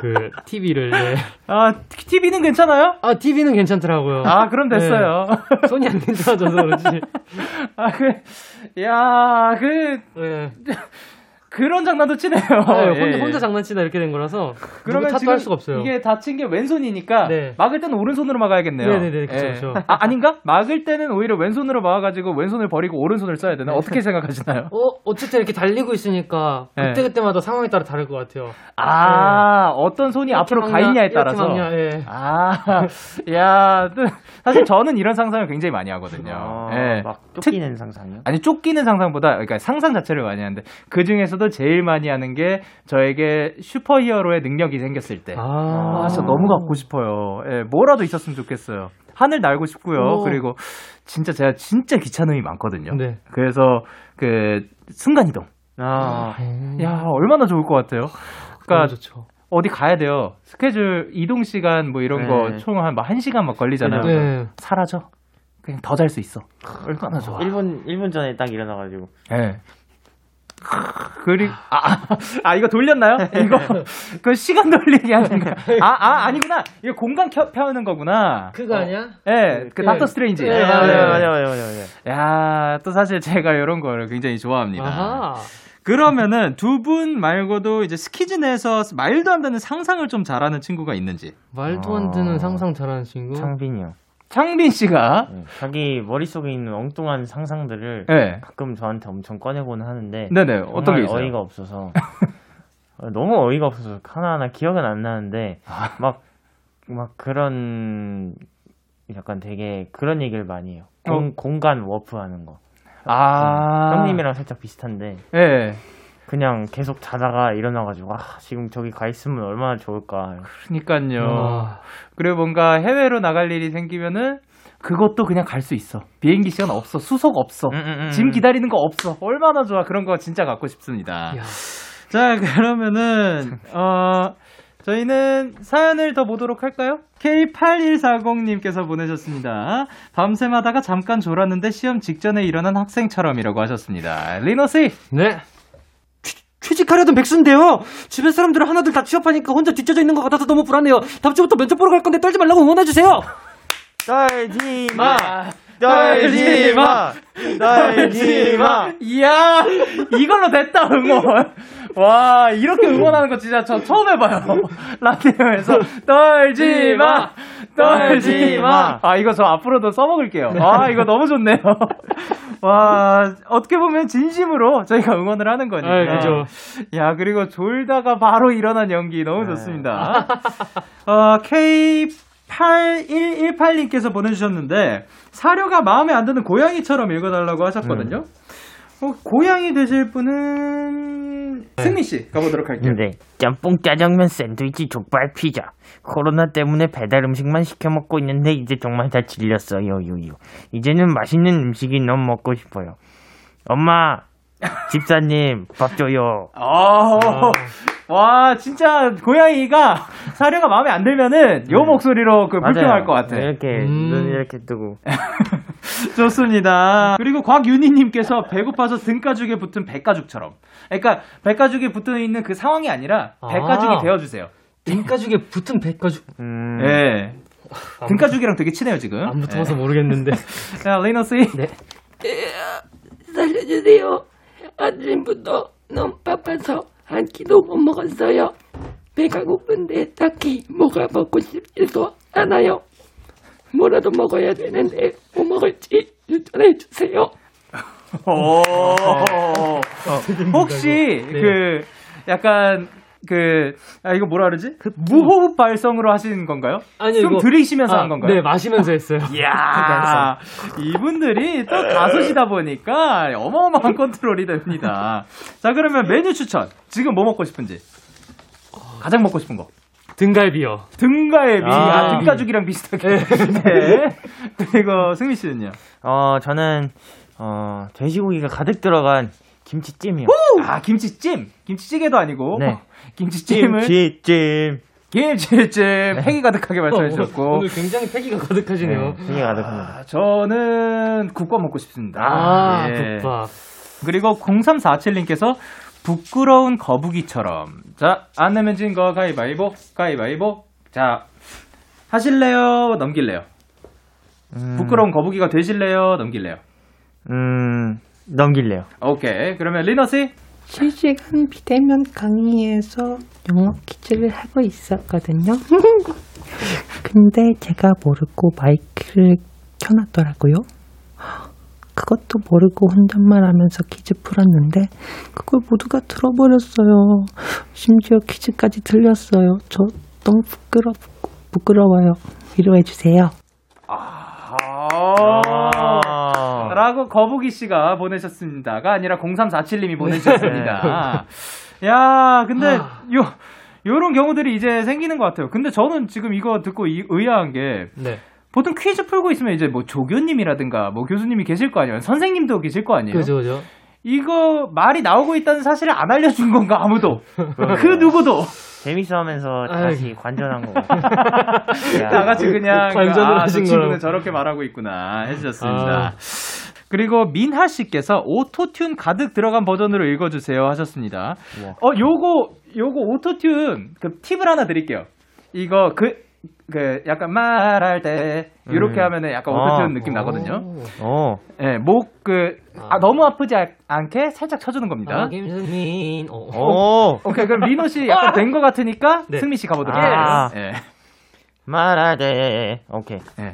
그 TV를 네. 아, TV는 괜찮아요? 아 TV는 괜찮더라고요. 아, 그럼 됐어요. 네. 손이 안 괜찮아져서 그렇지. 아, 그, 야, 그, 네. 그런 장난도 치네요. 아, 예, 혼자, 예. 혼자 장난치다 이렇게 된 거라서 그러면 지금 할 수가 없어요. 이게 다친 게 왼손이니까 네. 막을 때는 오른손으로 막아야겠네요. 네네네, 그쵸, 예. 아, 아닌가? 막을 때는 오히려 왼손으로 막아가지고 왼손을 버리고 오른손을 써야 되나? 어떻게 생각하시나요? 어, 어쨌든 이렇게 달리고 있으니까 네. 그때 그때마다 상황에 따라 다를 것 같아요. 아, 어떤 손이 앞으로 막냐, 가 있냐에 따라서. 막냐, 예. 아, 야, 또 사실 저는 이런 상상을 굉장히 많이 하거든요. 아, 예. 막 쫓기는 상상이요? 아니 쫓기는 상상보다 그러니까 상상 자체를 많이 하는데 그 중에서 도 제일 많이 하는 게 저에게 슈퍼히어로의 능력이 생겼을 때. 아, 아, 진짜 너무 갖고 싶어요. 예, 뭐라도 있었으면 좋겠어요. 하늘 날고 싶고요. 오. 그리고 진짜 제가 진짜 귀찮음이 많거든요. 네. 그래서 그 순간 이동. 아, 야, 얼마나 좋을 것 같아요. 그러니까 좋죠. 어디 가야 돼요. 스케줄 이동 시간 뭐 이런 네. 거총한뭐 1시간 막 걸리잖아요. 네. 사라져. 그냥 더 잘 수 있어. 얼마나 좋아. 1분, 1분 전에 딱 일어나가지고. 예. 그리고 아, 아, 아, 이거 돌렸나요? 이거 그 시간 돌리기 하는 거. 아, 아 아니구나. 이거 공간 켜, 펴는 거구나. 그거 아니야? 예, 그 네. 닥터 스트레인지. 네, 예. 맞아요, 맞아요, 맞아요, 맞아요. 야, 또 사실 제가 이런 거를 굉장히 좋아합니다. 아하. 그러면은 두 분 말고도 이제 스키즈 내에서 말도 안 되는 상상을 좀 잘하는 친구가 있는지. 말도 안 되는 상상 잘하는 친구. 창빈이요. 창빈 씨가 네, 자기 머릿속에 있는 엉뚱한 상상들을 네. 가끔 저한테 엄청 꺼내곤 하는데 네네. 어떤 게 있어요? 어이가 없어서 어, 너무 어이가 없어서 하나하나 기억은 안 나는데 아. 막막 그런 약간 되게 그런 얘기를 많이 해요. 공, 어. 공간 워프하는 거. 아. 형님이랑 살짝 비슷한데 예. 그냥 계속 자다가 일어나가지고 아 지금 저기 가 있으면 얼마나 좋을까. 그러니까요. 와. 그리고 뭔가 해외로 나갈 일이 생기면은 그것도 그냥 갈 수 있어. 비행기 시간 없어. 수속 없어. 음, 음, 음. 짐 기다리는 거 없어. 얼마나 좋아. 그런 거 진짜 갖고 싶습니다. 야. 자, 그러면은, 어, 저희는 사연을 더 보도록 할까요? K8140님께서 보내셨습니다. 밤샘하다가 잠깐 졸았는데 시험 직전에 일어난 학생처럼이라고 하셨습니다. 리노 씨! 네. 취직하려던 백수인데요. 주변 사람들은 하나둘 다 취업하니까 혼자 뒤쳐져 있는 것 같아서 너무 불안해요. 다음 주부터 면접 보러 갈 건데 떨지 말라고 응원해주세요. 떨지 아, 마. 떨지 마. 떨지 마. 이야, 이걸로 됐다, 응원. 와, 이렇게 응원하는 거 진짜 저 처음 해봐요. 라디오에서. 떨지 마! 떨지 마! 아, 이거 저 앞으로도 써먹을게요. 아, 이거 너무 좋네요. 와, 어떻게 보면 진심으로 저희가 응원을 하는 거니까. 아, 그죠. 야, 그리고 졸다가 바로 일어난 연기 너무 좋습니다. 어, K8118님께서 보내주셨는데, 사료가 마음에 안 드는 고양이처럼 읽어달라고 하셨거든요. 어, 고양이 되실 분은, 승민 씨 가보도록 할게요. 네. 짬뽕 짜장면 샌드위치 족발 피자. 코로나 때문에 배달 음식만 시켜 먹고 있는데 이제 정말 다 질렸어요. 요요. 이제는 맛있는 음식이 너무 먹고 싶어요. 엄마, 집사님, 밥 줘요. 아, 와, 진짜 고양이가 사료가 마음에 안 들면은 요 목소리로 그 불평할 것 같아. 이렇게, 음. 눈 이렇게 뜨고. 좋습니다. 그리고 곽윤희님께서 배고파서 등가죽에 붙은 백가죽처럼. 그러니까 뱃가죽에 붙어 있는 그 상황이 아니라 뱃가죽이 아. 되어주세요. 등가죽에 붙은 뱃가죽 음. 예. 등가죽이랑 되게 친해요 지금. 안 붙어서 모르겠는데. 예. 자, 리노 씨. 네. 살려주세요. 아침부터 너무 바빠서 한 끼도 못 먹었어요. 배가 고픈데 딱히 뭐가 먹고 싶지도 않아요. 뭐라도 먹어야 되는데 뭐 먹을지 추천해 주세요. 오. 혹시 네. 그 약간 그 아, 이거 뭐라 그러지? 무호흡 발성으로 하신 건가요? 아니요, 숨 이거- 들이쉬면서 아, 한 건가요? 네, 마시면서 했어요. 이야, 이분들이 또 가수시다 보니까 어마어마한 컨트롤이 됩니다. 자, 그러면 메뉴 추천. 지금 뭐 먹고 싶은지. 가장 먹고 싶은 거. 등갈비요. 등갈비. 아, 아. 등가죽이랑 비슷하게. 네. 그리고 승미 씨는요? 어, 저는, 어, 돼지고기가 가득 들어간 김치찜이요. 아, 김치찜. 김치찌개도 아니고. 네. 김치찜을. 김치찜. 김치찜. 패기 가득하게 말씀해 주셨고. 어, 오늘 굉장히 패기가 가득하시네요. 되게 가득합니다. 아, 저는 국밥 먹고 싶습니다. 아, 예. 국밥. 그리고 0347님께서 부끄러운 거북이처럼. 자, 안 내면 진 거 가위바위보, 가위바위보. 자, 하실래요? 넘길래요? 음, 부끄러운 거북이가 되실래요? 넘길래요? 음, 넘길래요. 오케이. 그러면 리너 씨? 실시간 비대면 강의에서 영어 퀴즈를 하고 있었거든요. 근데 제가 모르고 마이크를 켜놨더라고요. 그것도 모르고 혼잣말 하면서 퀴즈 풀었는데 그걸 모두가 들어버렸어요. 심지어 퀴즈까지 들렸어요. 저 너무 부끄러, 부끄러워요. 위로해주세요. 아. 아. 라고 거북이 씨가 보내셨습니다가 아니라 0347님이 보내주셨습니다. 야, 근데 요 요런 경우들이 이제 생기는 것 같아요. 근데 저는 지금 이거 듣고 이- 의아한 게 네. 보통 퀴즈 풀고 있으면 이제 뭐 조교님이라든가 뭐 교수님이 계실 거 아니에요. 선생님도 계실 거 아니에요. 그죠, 그죠. 이거 말이 나오고 있다는 사실을 안 알려준 건가 아무도 그 누구도 재밌어 하면서 다시 관전한 거고. 다 같이 그냥 관전을 아, 저 하신 친구는 거라고. 저렇게 말하고 있구나 해주셨습니다. 아. 그리고 민하 씨께서 오토튠 가득 들어간 버전으로 읽어주세요 하셨습니다. 우와. 어 요거 요거 오토튠 그 팁을 하나 드릴게요. 이거 그그 약간 말할 때 이렇게 음. 하면은 약간 오토튠 아. 느낌 나거든요. 어. 예, 목그 아, 너무 아프지 아- 않게 살짝 쳐주는 겁니다. 아, 김승민. 어. 오. 오케이 그럼 리노 씨 약간 된 것 같으니까 네. 승미 씨 가보도록 아. 할게요. 예. 말하되. 오케이. 예.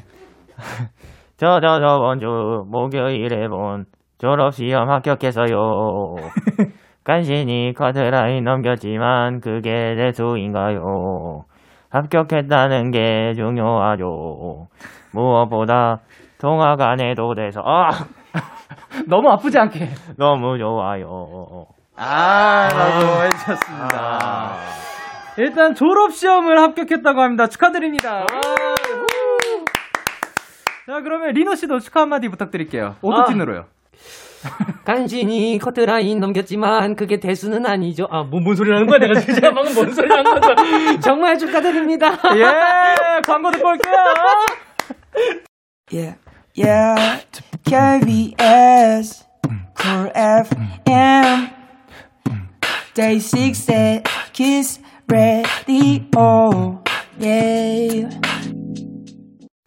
저, 저, 저번 주 목요일에 본 졸업 시험 합격했어요. 간신히 카드라인 넘겼지만 그게 대수인가요? 합격했다는 게 중요하죠. 무엇보다 통화가 안 해도 돼서 아 너무 아프지 않게. 너무 좋아요. 아, 라고 해주셨습니다. 일단 졸업시험을 합격했다고 합니다. 축하드립니다. 자, 그러면 리노 씨도 축하 한마디 부탁드릴게요. 오토틴으로요. 간신히 커트라인 넘겼지만 그게 대수는 아니죠. 아, 뭔, 뭔 소리 하는 거야? 내가 진짜 방금 뭔 소리 하는 거야? 정말 축하드립니다. 예, 광고 듣고 올게요. Yeah, yeah, KBS, Cool FM, DAY6 Kiss the Radio, yeah.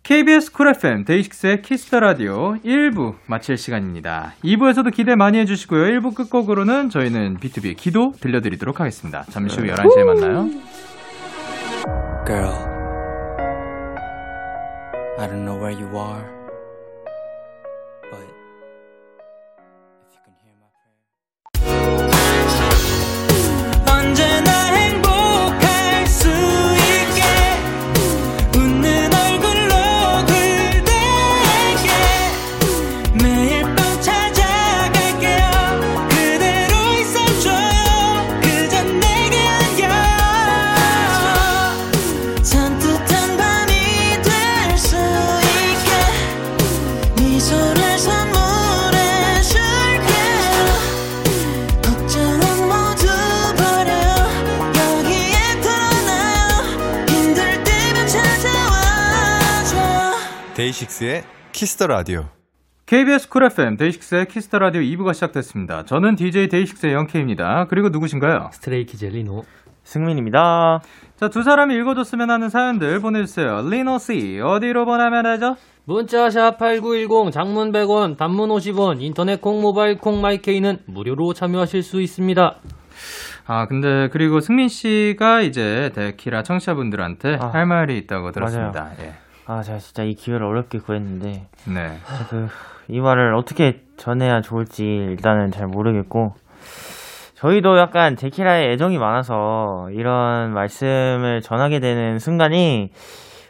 KBS 쿨 FM 데이식스의 키스터 라디오 1부 마칠 시간입니다. 2부에서도 기대 많이 해주시고요. 1부 끝곡으로는 저희는 BTOB의 기도 들려드리도록 하겠습니다. 잠시 후 11시에 만나요. Girl, I don't know where you are, 데이식스의 키스터 라디오. KBS 쿨 FM 데이식스의 키스터 라디오 2부가 시작됐습니다. 저는 DJ DAY6의 Young K입니다. 그리고 누구신가요? Stray Kids 리노. 승민입니다. 자, 두 사람이 읽어줬으면 하는 사연들 보내주세요. 리노 씨, 어디로 보내면 되죠? 문자샵 8910 장문 100원, 단문 50원, 인터넷 콩, 모바일 콩, my K는 무료로 참여하실 수 있습니다. 아, 근데, 그리고 승민 씨가 이제 데키라 청취자분들한테 아, 할 말이 있다고 들었습니다. 예. 아, 제가 진짜 이 기회를 어렵게 구했는데, 네. 그, 이 말을 어떻게 전해야 좋을지 일단은 잘 모르겠고, 저희도 약간 데키라에 애정이 많아서 이런 말씀을 전하게 되는 순간이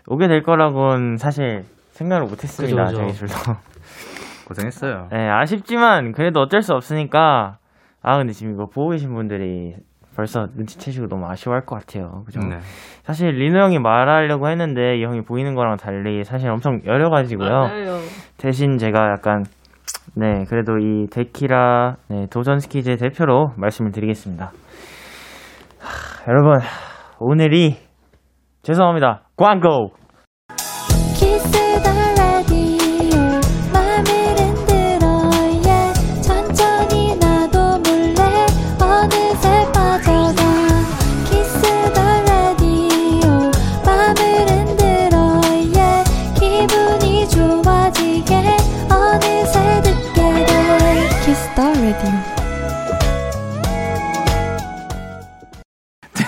오게 될 거라고는 사실 생각을 못 했습니다, 그죠, 그죠. 저희 둘도. 고생했어요. 네, 아쉽지만 그래도 어쩔 수 없으니까, 아, 근데 지금 이거 보고 계신 분들이 벌써 눈치채시고 너무 아쉬워할 것 같아요. 그죠? 네. 사실 리노 형이 말하려고 했는데 이 형이 보이는 거랑 달리 사실 엄청 여려가지고요. 대신 제가 약간 네 그래도 이 데키라 네, 도전 스키즈의 대표로 말씀을 드리겠습니다. 하, 여러분 오늘이 죄송합니다 광고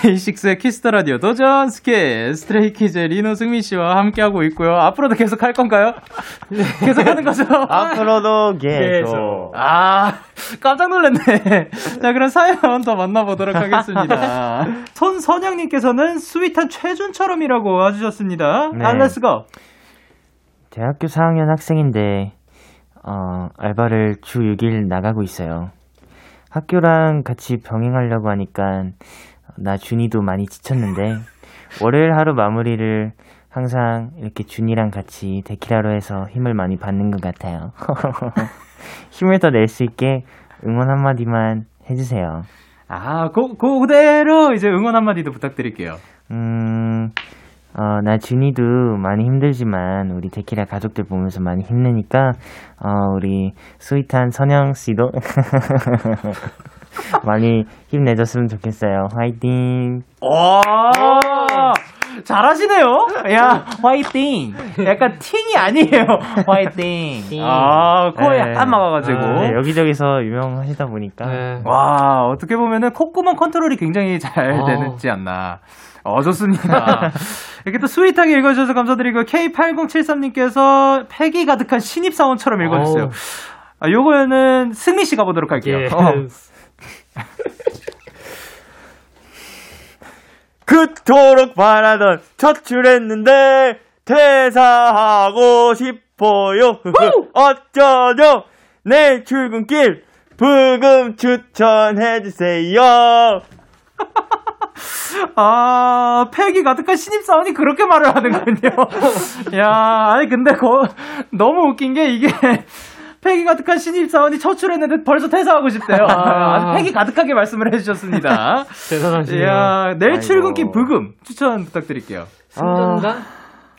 DAY6의 Kiss the Radio 도전 스키 Stray Kids 리노 승민 씨와 함께하고 있고요. 앞으로도 계속 할 건가요? 계속 하는 거죠? 앞으로도 계속 아, 깜짝 놀랐네. 자, 그럼 사연 더 만나보도록 하겠습니다. 손선영님께서는 sweet한 최준처럼이라고 와주셨습니다. 네. 아, let's go. 대학교 4학년 학생인데 어, 알바를 주 6일 나가고 있어요. 학교랑 같이 병행하려고 하니까 나 준이도 많이 지쳤는데 월요일 하루 마무리를 항상 이렇게 준이랑 같이 데키라로 해서 힘을 많이 받는 것 같아요. 힘을 더 낼 수 있게 응원 한마디만 해주세요. 아, 그, 그, 그대로 이제 응원 한마디도 부탁드릴게요. 음, 어, 나 준이도 많이 힘들지만 우리 데키라 가족들 보면서 많이 힘내니까 어, 우리 sweet한 선영 씨도 많이 힘내줬으면 좋겠어요. 화이팅! 와, 잘하시네요. 야, 화이팅. 약간 팅이 아니에요. 화이팅. 아, 코에 네. 약간 막아가지고. 네, 여기저기서 유명하시다 보니까 네. 와, 어떻게 보면은 콧구멍 컨트롤이 굉장히 잘 어. 되지 않나. 어, 좋습니다. 이렇게 또 sweet하게 읽어주셔서 감사드리고, K8073님께서 패기 가득한 신입사원처럼 읽어주세요. 어우. 아, 요거는 승민 씨 가 보도록 할게요. 예. 어. 그토록 바라던 첫 출했는데 퇴사하고 싶어요. 어쩌죠? 내일 출근길 부금 추천해주세요. 아, 패기 가득한 신입사원이 그렇게 말을 하는군요. 야, 아니, 근데 거, 너무 웃긴 게 이게, 패기 가득한 신입사원이 처출했는데 벌써 퇴사하고 싶대요. 아, 패기 가득하게 말씀을 해주셨습니다. 대단하시네요. 야, 내일 아이고. 출근길 부금 추천 부탁드릴게요. 승전가?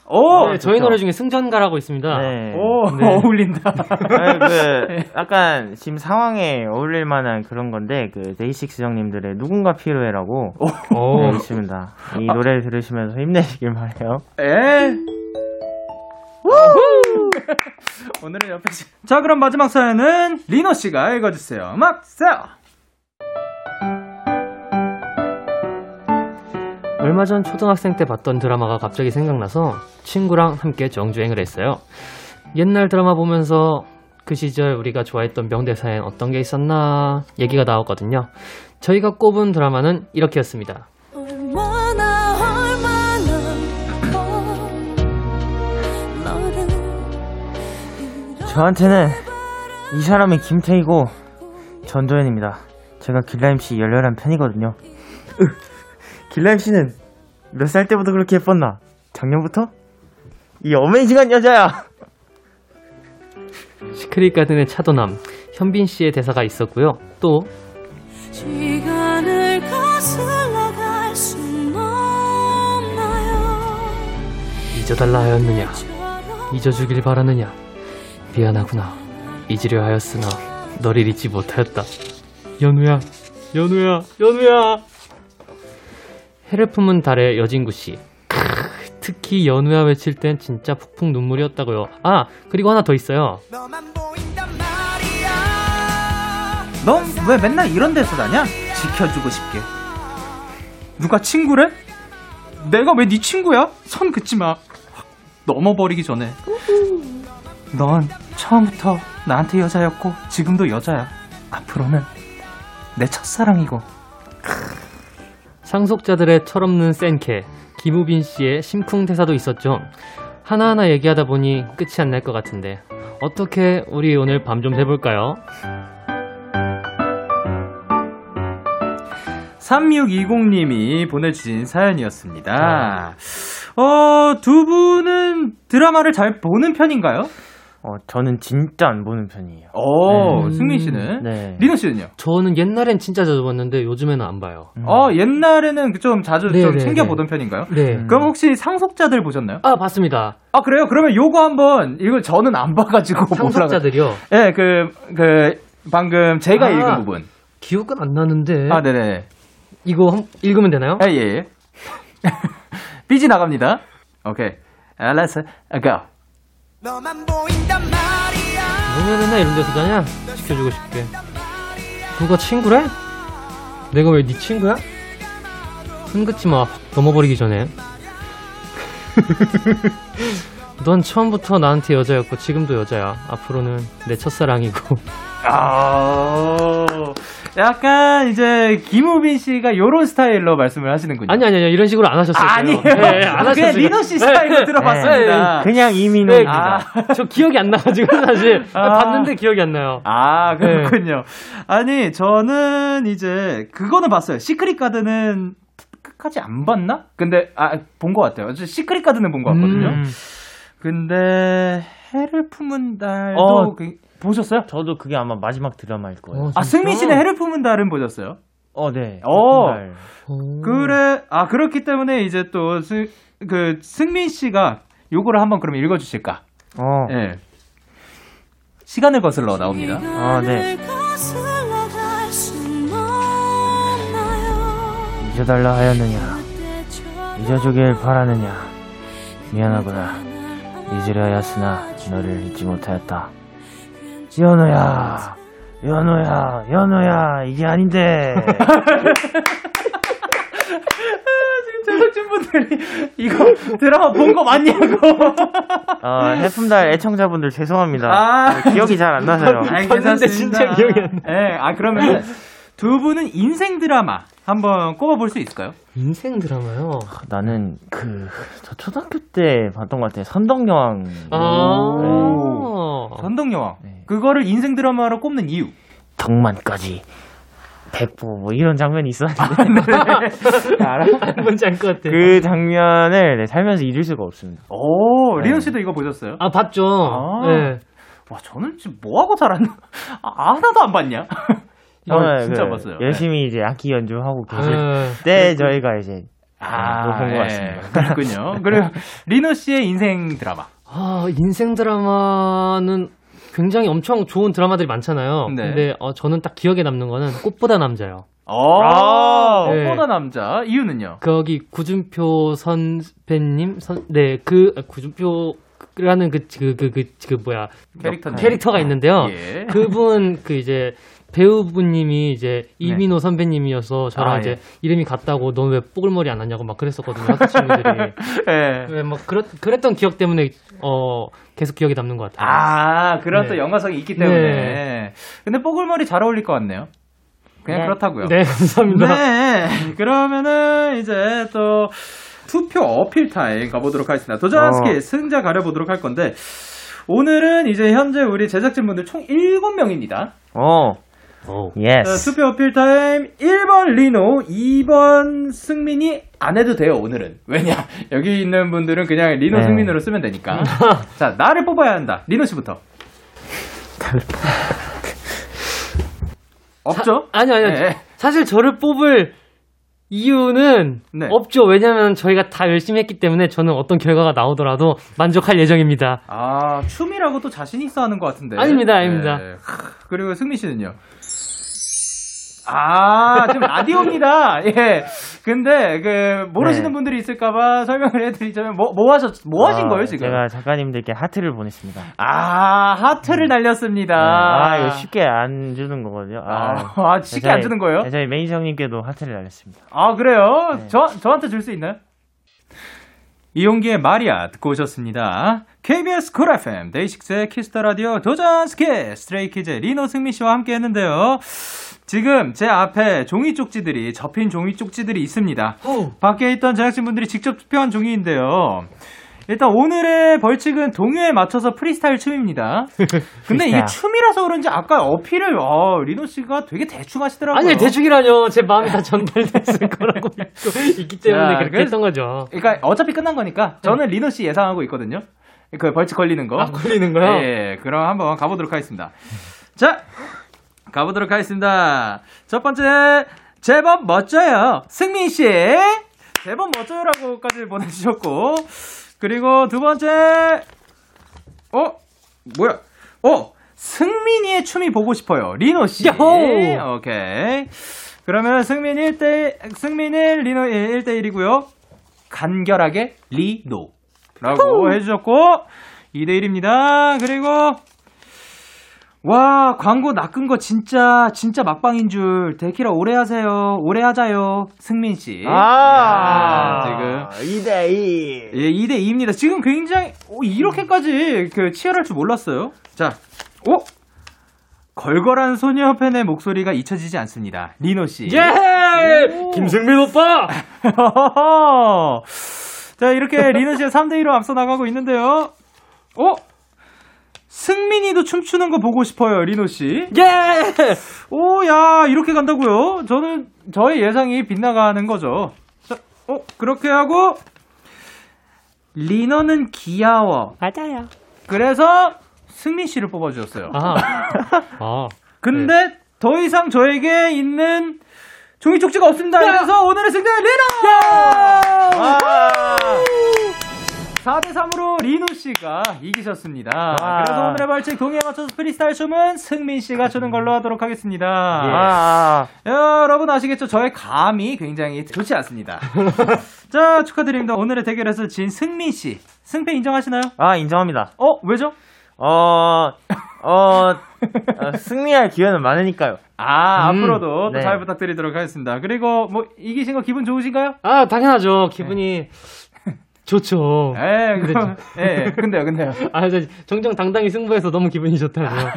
오! 네, 저희. 노래 중에 승전가라고 있습니다. 네. 오, 네. 어울린다. 아니, 그, 약간, 지금 상황에 어울릴 만한 그런 건데, 그, 데이식스 형님들의 누군가 필요해라고, 오. 네, 있습니다. 이 노래 들으시면서 힘내시길 바래요 에. 오늘은 옆에 시... 자 그럼 마지막 사연은 리노 씨가 읽어주세요. 음악 세요. 얼마 전 초등학생 때 봤던 드라마가 갑자기 생각나서 친구랑 함께 정주행을 했어요. 옛날 드라마 보면서 그 시절 우리가 좋아했던 명대사엔 어떤 게 있었나 얘기가 나왔거든요. 저희가 꼽은 드라마는 이렇게였습니다. 저한테는 이 사람이 김태희고 전도연입니다. 제가 길라임 씨 열렬한 팬이거든요. 으, 길라임 씨는 몇 살 때부터 그렇게 예뻤나? 작년부터? 이 어메이징한 여자야! 시크릿 가든의 차도남 현빈 씨의 대사가 있었고요. 또 시간을 거슬러 갈순 없나요 잊어달라 하였느냐 잊어주길 바라느냐? 미안하구나. 잊으려 하였으나 너를 잊지 못하였다. 연우야, 연우야, 연우야. 해를 품은 달의 여진구 씨. 특히 연우야 외칠 땐 진짜 푹푹 눈물이었다고요. 아 그리고 하나 더 있어요. 넌 왜 맨날 이런 데서 다냐? 지켜주고 싶게. 누가 친구래? 내가 왜 네 친구야? 선 긋지 마. 확 넘어버리기 전에. 넌 처음부터 나한테 여자였고 지금도 여자야. 앞으로는 내 첫사랑이고. 상속자들의 철없는 센케 김우빈 씨의 심쿵 대사도 있었죠. 하나하나 얘기하다 보니 끝이 안 날 것 같은데 어떻게 우리 오늘 밤좀 새볼까요? 3620님이 보내주신 사연이었습니다. 어, 두 분은 드라마를 잘 보는 편인가요? 어, 저는 진짜 안 보는 편이에요. 어, 네. 승민 씨는? 네. 리노 씨는요? 저는 옛날엔 진짜 자주 봤는데 요즘에는 안 봐요. 어, 옛날에는 좀 자주 네, 좀 네, 챙겨 보던 편인가요? 네. 그럼 혹시 상속자들 보셨나요? 아 봤습니다. 아, 그래요? 그러면 요거 한번, 이거 저는 안 봐 가지고. 뭐라고- 상속자들이요. 예, 그, 그, 방금 제가 아. 읽은 부분. 기억은 안 나는데 아, 네 네. 이거 한- 읽으면 되나요? 아, 예, 예. 삐지 나갑니다. 오케이. 아, let's go. 너네 맨날 이런 데서 다냐? 지켜주고 싶게. 누가 친구래? 내가 왜 네 친구야? 흔긋지 마. 넘어버리기 전에. 넌 처음부터 나한테 여자였고 지금도 여자야. 앞으로는 내 첫사랑이고. 아, 약간 이제 김우빈 씨가 요런 스타일로 말씀을 하시는군요. 아니 아니 아니 이런 식으로 안 하셨어요. 아, 아니에요. 네, 안 하셨어요. 그냥 리노 씨 스타일로 들어봤습니다. 그냥 이민호. 네, 아, 저 기억이 안 나가지고 사실 아. 봤는데 기억이 안 나요. 아, 그렇군요. 아니, 저는 이제 그거는 봤어요. 시크릿 가든은 끝까지 안 봤나? 근데 아, 본 것 같아요. 저 시크릿 가든은 본 것 같거든요. 음. 근데 해를 품은 달도 어. 그- 보셨어요? 저도 그게 아마 마지막 드라마일 거예요. 어, 아? 승민 씨는 해를 품은 달은 보셨어요? 어, 네. 어. 그래, 아, 그렇기 때문에 이제 또, 승, 그, 승민 씨가 요거를 한번 그럼 읽어 주실까? 어. 예. 시간을 거슬러 나옵니다. 아, 네. 잊어달라 하였느냐. 잊어주길 바라느냐. 미안하구나. 잊으려 하였으나 너를 잊지 못하였다. 연우야. 연우야. 연우야. 이게 아닌데. 제작진분들이 이거 드라마 본 거 맞냐고. 어, 해품달 애청자분들 죄송합니다. 아. 네, 기억이 잘 안 나서요. 아니, 괜찮습니다. 진짜 기억이 안 예, 아, 그러면 두 분은 인생 드라마 한번 꼽아볼 수 있을까요? 인생 드라마요. 나는 그, 저 초등학교 때 봤던 것 같아요. 선덕여왕. 아. 전덕여왕. 네. 그거를 인생 드라마로 꼽는 이유. 덕만까지. 백보, 뭐 이런 장면이 있었는데. 알아? 뭔지 알 것 같아. 그 장면을 네, 살면서 잊을 수가 없습니다. 오, 네. 리온 씨도 이거 보셨어요? 아 봤죠. 아. 네. 와, 저는 지금 뭐 하고 살았나? 아, 하나도 안 봤냐? 저는 진짜 그 봤어요. 열심히 이제 악기 연주하고 계실 아, 때 저희가 이제 아, 네, 본것 예, 같습니다. 그렇군요. 그리고 리노 씨의 인생 드라마. 아, 인생 드라마는 굉장히 엄청 좋은 드라마들이 많잖아요. 네. 근데 어, 저는 딱 기억에 남는 거는 꽃보다 남자요. 어, 네. 꽃보다 남자. 이유는요? 거기 구준표 선배님, 선, 네, 그, 아, 구준표 라는 그, 그, 그, 그, 그, 뭐야. 캐릭터 캐릭터가 있는데요. 예. 그분, 그 이제, 배우분님이 이제 이민호 선배님이어서 저랑 아, 이제 예. 이름이 같다고 넌 왜 뽀글머리 안 하냐고 막 그랬었거든요. 학교 친구들이. 예. 왜막 그랬, 그랬던 기억 때문에 어 계속 기억에 남는 것 같아요. 아, 그런 네. 또 연관성이 있기 때문에. 근데 뽀글머리 잘 어울릴 것 같네요. 그냥 네. 그렇다고요. 네, 감사합니다. 네. 그러면은 이제 또 투표 어필 타임 가보도록 하겠습니다. 도전스키 어. 승자 가려보도록 할 건데 오늘은 이제 현재 우리 제작진분들 총 7명입니다. 어, 오. Yes. 투표 어필 타임 1번 리노, 2번 승민이 안 해도 돼요, 오늘은. 왜냐? 여기 있는 분들은 그냥 리노 네. 승민으로 쓰면 되니까. 자, 나를 뽑아야 한다. 리노 씨부터. 없죠? 아니 아니요. 네. 사실 저를 뽑을 이유는 네. 없죠. 왜냐면 저희가 다 열심히 했기 때문에 저는 어떤 결과가 나오더라도 만족할 예정입니다. 아, 춤이라고 또 자신 있어 하는 것 같은데. 아닙니다, 아닙니다. 네. 크, 그리고 승민 씨는요? 아, 지금 라디오입니다. 예. 근데, 그, 모르시는 네. 분들이 있을까봐 설명을 해드리자면, 뭐, 뭐 하셨, 뭐 하신 아, 거예요, 지금? 제가 작가님들께 하트를 보냈습니다. 아, 하트를 날렸습니다. 아, 이거 쉽게 안 주는 거거든요. 아, 아, 쉽게 안 주는 거예요? 네, 저희 매니저 형님께도 하트를 날렸습니다. 아, 그래요? 네. 저, 저한테 줄 수 있나요? 이용기의 마리아 듣고 오셨습니다. KBS 쿨 FM 데이식스의 키스터 라디오 도전 스케 스트레이키즈 리노 승민 씨와 함께 했는데요. 지금 제 앞에 종이 쪽지들이 접힌 종이 쪽지들이 있습니다. 밖에 있던 제작진분들이 직접 투표한 종이인데요. 일단 오늘의 벌칙은 동요에 맞춰서 프리스타일 춤입니다. 근데 이게. 춤이라서 그런지 아까 어필을 어, 리노 씨가 되게 대충 하시더라고요. 아니, 대충이라뇨. 제 마음이 다 전달됐을 거라고 있기 때문에 자, 그렇게 했던 거죠. 그러니까 어차피 끝난 거니까 저는 리노 씨 예상하고 있거든요. 그 벌칙 걸리는 거. 아, 걸리는 거요? 예, 그럼 한번 가보도록 하겠습니다. 자, 가보도록 하겠습니다. 첫 번째, 제법 멋져요. 승민 씨. 제법 멋져요라고까지 보내주셨고. 그리고 두 번째, 어? 뭐야? 어? 승민이의 춤이 보고 싶어요. 리노 씨. 야호! 오케이. 그러면 승민 1대, 승민 1, 리노 1, 1대 1이고요. 간결하게 리노. 라고 해주셨고, 2대1입니다. 그리고, 와, 광고 낚은 거 진짜, 진짜 막방인 줄. 데키라 오래 하세요. 오래 하자요. 승민씨. 아, 지금. 2대2. 예, 2대2입니다. 지금 굉장히, 오, 이렇게까지 그 치열할 줄 몰랐어요. 자, 오! 걸걸한 소녀 팬의 목소리가 잊혀지지 않습니다. 리노 씨. 예! 김승민 오빠! 자, 이렇게 리노 씨가 3대2로 앞서 나가고 있는데요. 어? 승민이도 춤추는 거 보고 싶어요, 리노 씨. 예! 오, 야, 이렇게 간다고요? 저는, 저의 예상이 빗나가는 거죠. 자, 어, 그렇게 하고, 리노는 귀여워. 맞아요. 그래서, 승민 씨를 뽑아주셨어요. 아. 아. 근데, 더 이상 저에게 있는 종이 쪽지가 없습니다. 그래서 오늘의 승자는 리노! 와. 4대3으로 리노 씨가 이기셨습니다. 와. 그래서 오늘의 벌칙 동의에 맞춰서 프리스타일 춤은 승민 씨가 추는 걸로 하도록 하겠습니다. 아, 여러분 아시겠죠? 저의 감이 굉장히 좋지 않습니다. 자, 축하드립니다. 오늘의 대결에서 진 승민 씨. 승패 인정하시나요? 아, 인정합니다. 어, 왜죠? 어, 어, 어, 승리할 기회는 많으니까요. 아, 음, 앞으로도 또 네. 잘 부탁드리도록 하겠습니다. 그리고 뭐 이기신 거 기분 좋으신가요? 아, 당연하죠. 기분이 좋죠. 예, 그럼, 예, 예. 근데요, 근데요. 아, 저 정정 당당히 승부해서 너무 기분이 좋다고요.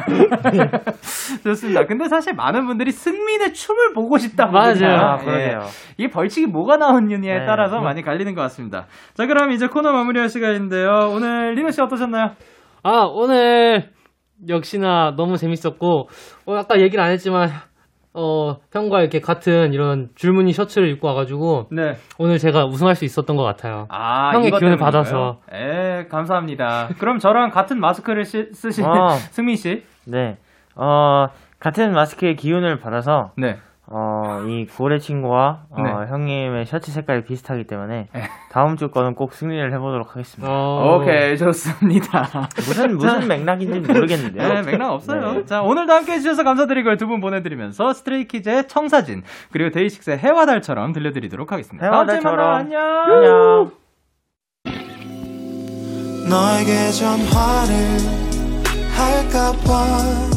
좋습니다. 근데 사실 많은 분들이 승민의 춤을 보고 싶다고. 맞아요. 그러잖아요. 아, 그러게요. 예. 이게 벌칙이 뭐가 나오느냐에 네. 따라서 많이 갈리는 것 같습니다. 자, 그럼 이제 코너 마무리할 시간인데요. 오늘 리노 씨 어떠셨나요? 아, 오늘 역시나 너무 재밌었고, 어, 아까 얘기를 안 했지만, 어, 형과 이렇게 같은 이런 줄무늬 셔츠를 입고 와가지고, 네. 오늘 제가 우승할 수 있었던 것 같아요. 아, 형의 기운을 때문인가요? 받아서. 예, 감사합니다. 그럼 저랑 같은 마스크를 시- 쓰신 어. 승민 씨. 네. 어, 같은 마스크의 기운을 받아서, 네. 어, 이 고래 친구와, 어, 네. 형님의 셔츠 색깔이 비슷하기 때문에, 네. 다음 주 거는 꼭 승리를 해보도록 하겠습니다. 어, 오케이, 좋습니다. 무슨, 무슨 맥락인지 모르겠는데요. 네, 맥락 없어요. 네. 자, 오늘도 함께 해 주셔서 감사드리고요. 두 분 보내드리면서 스트레이키즈의 청사진, 그리고 데이식스의 해와 달처럼 들려드리도록 하겠습니다. 해와 다음 주에 만나요. 달처럼. 안녕. 안녕. 너에게 전화를 할까봐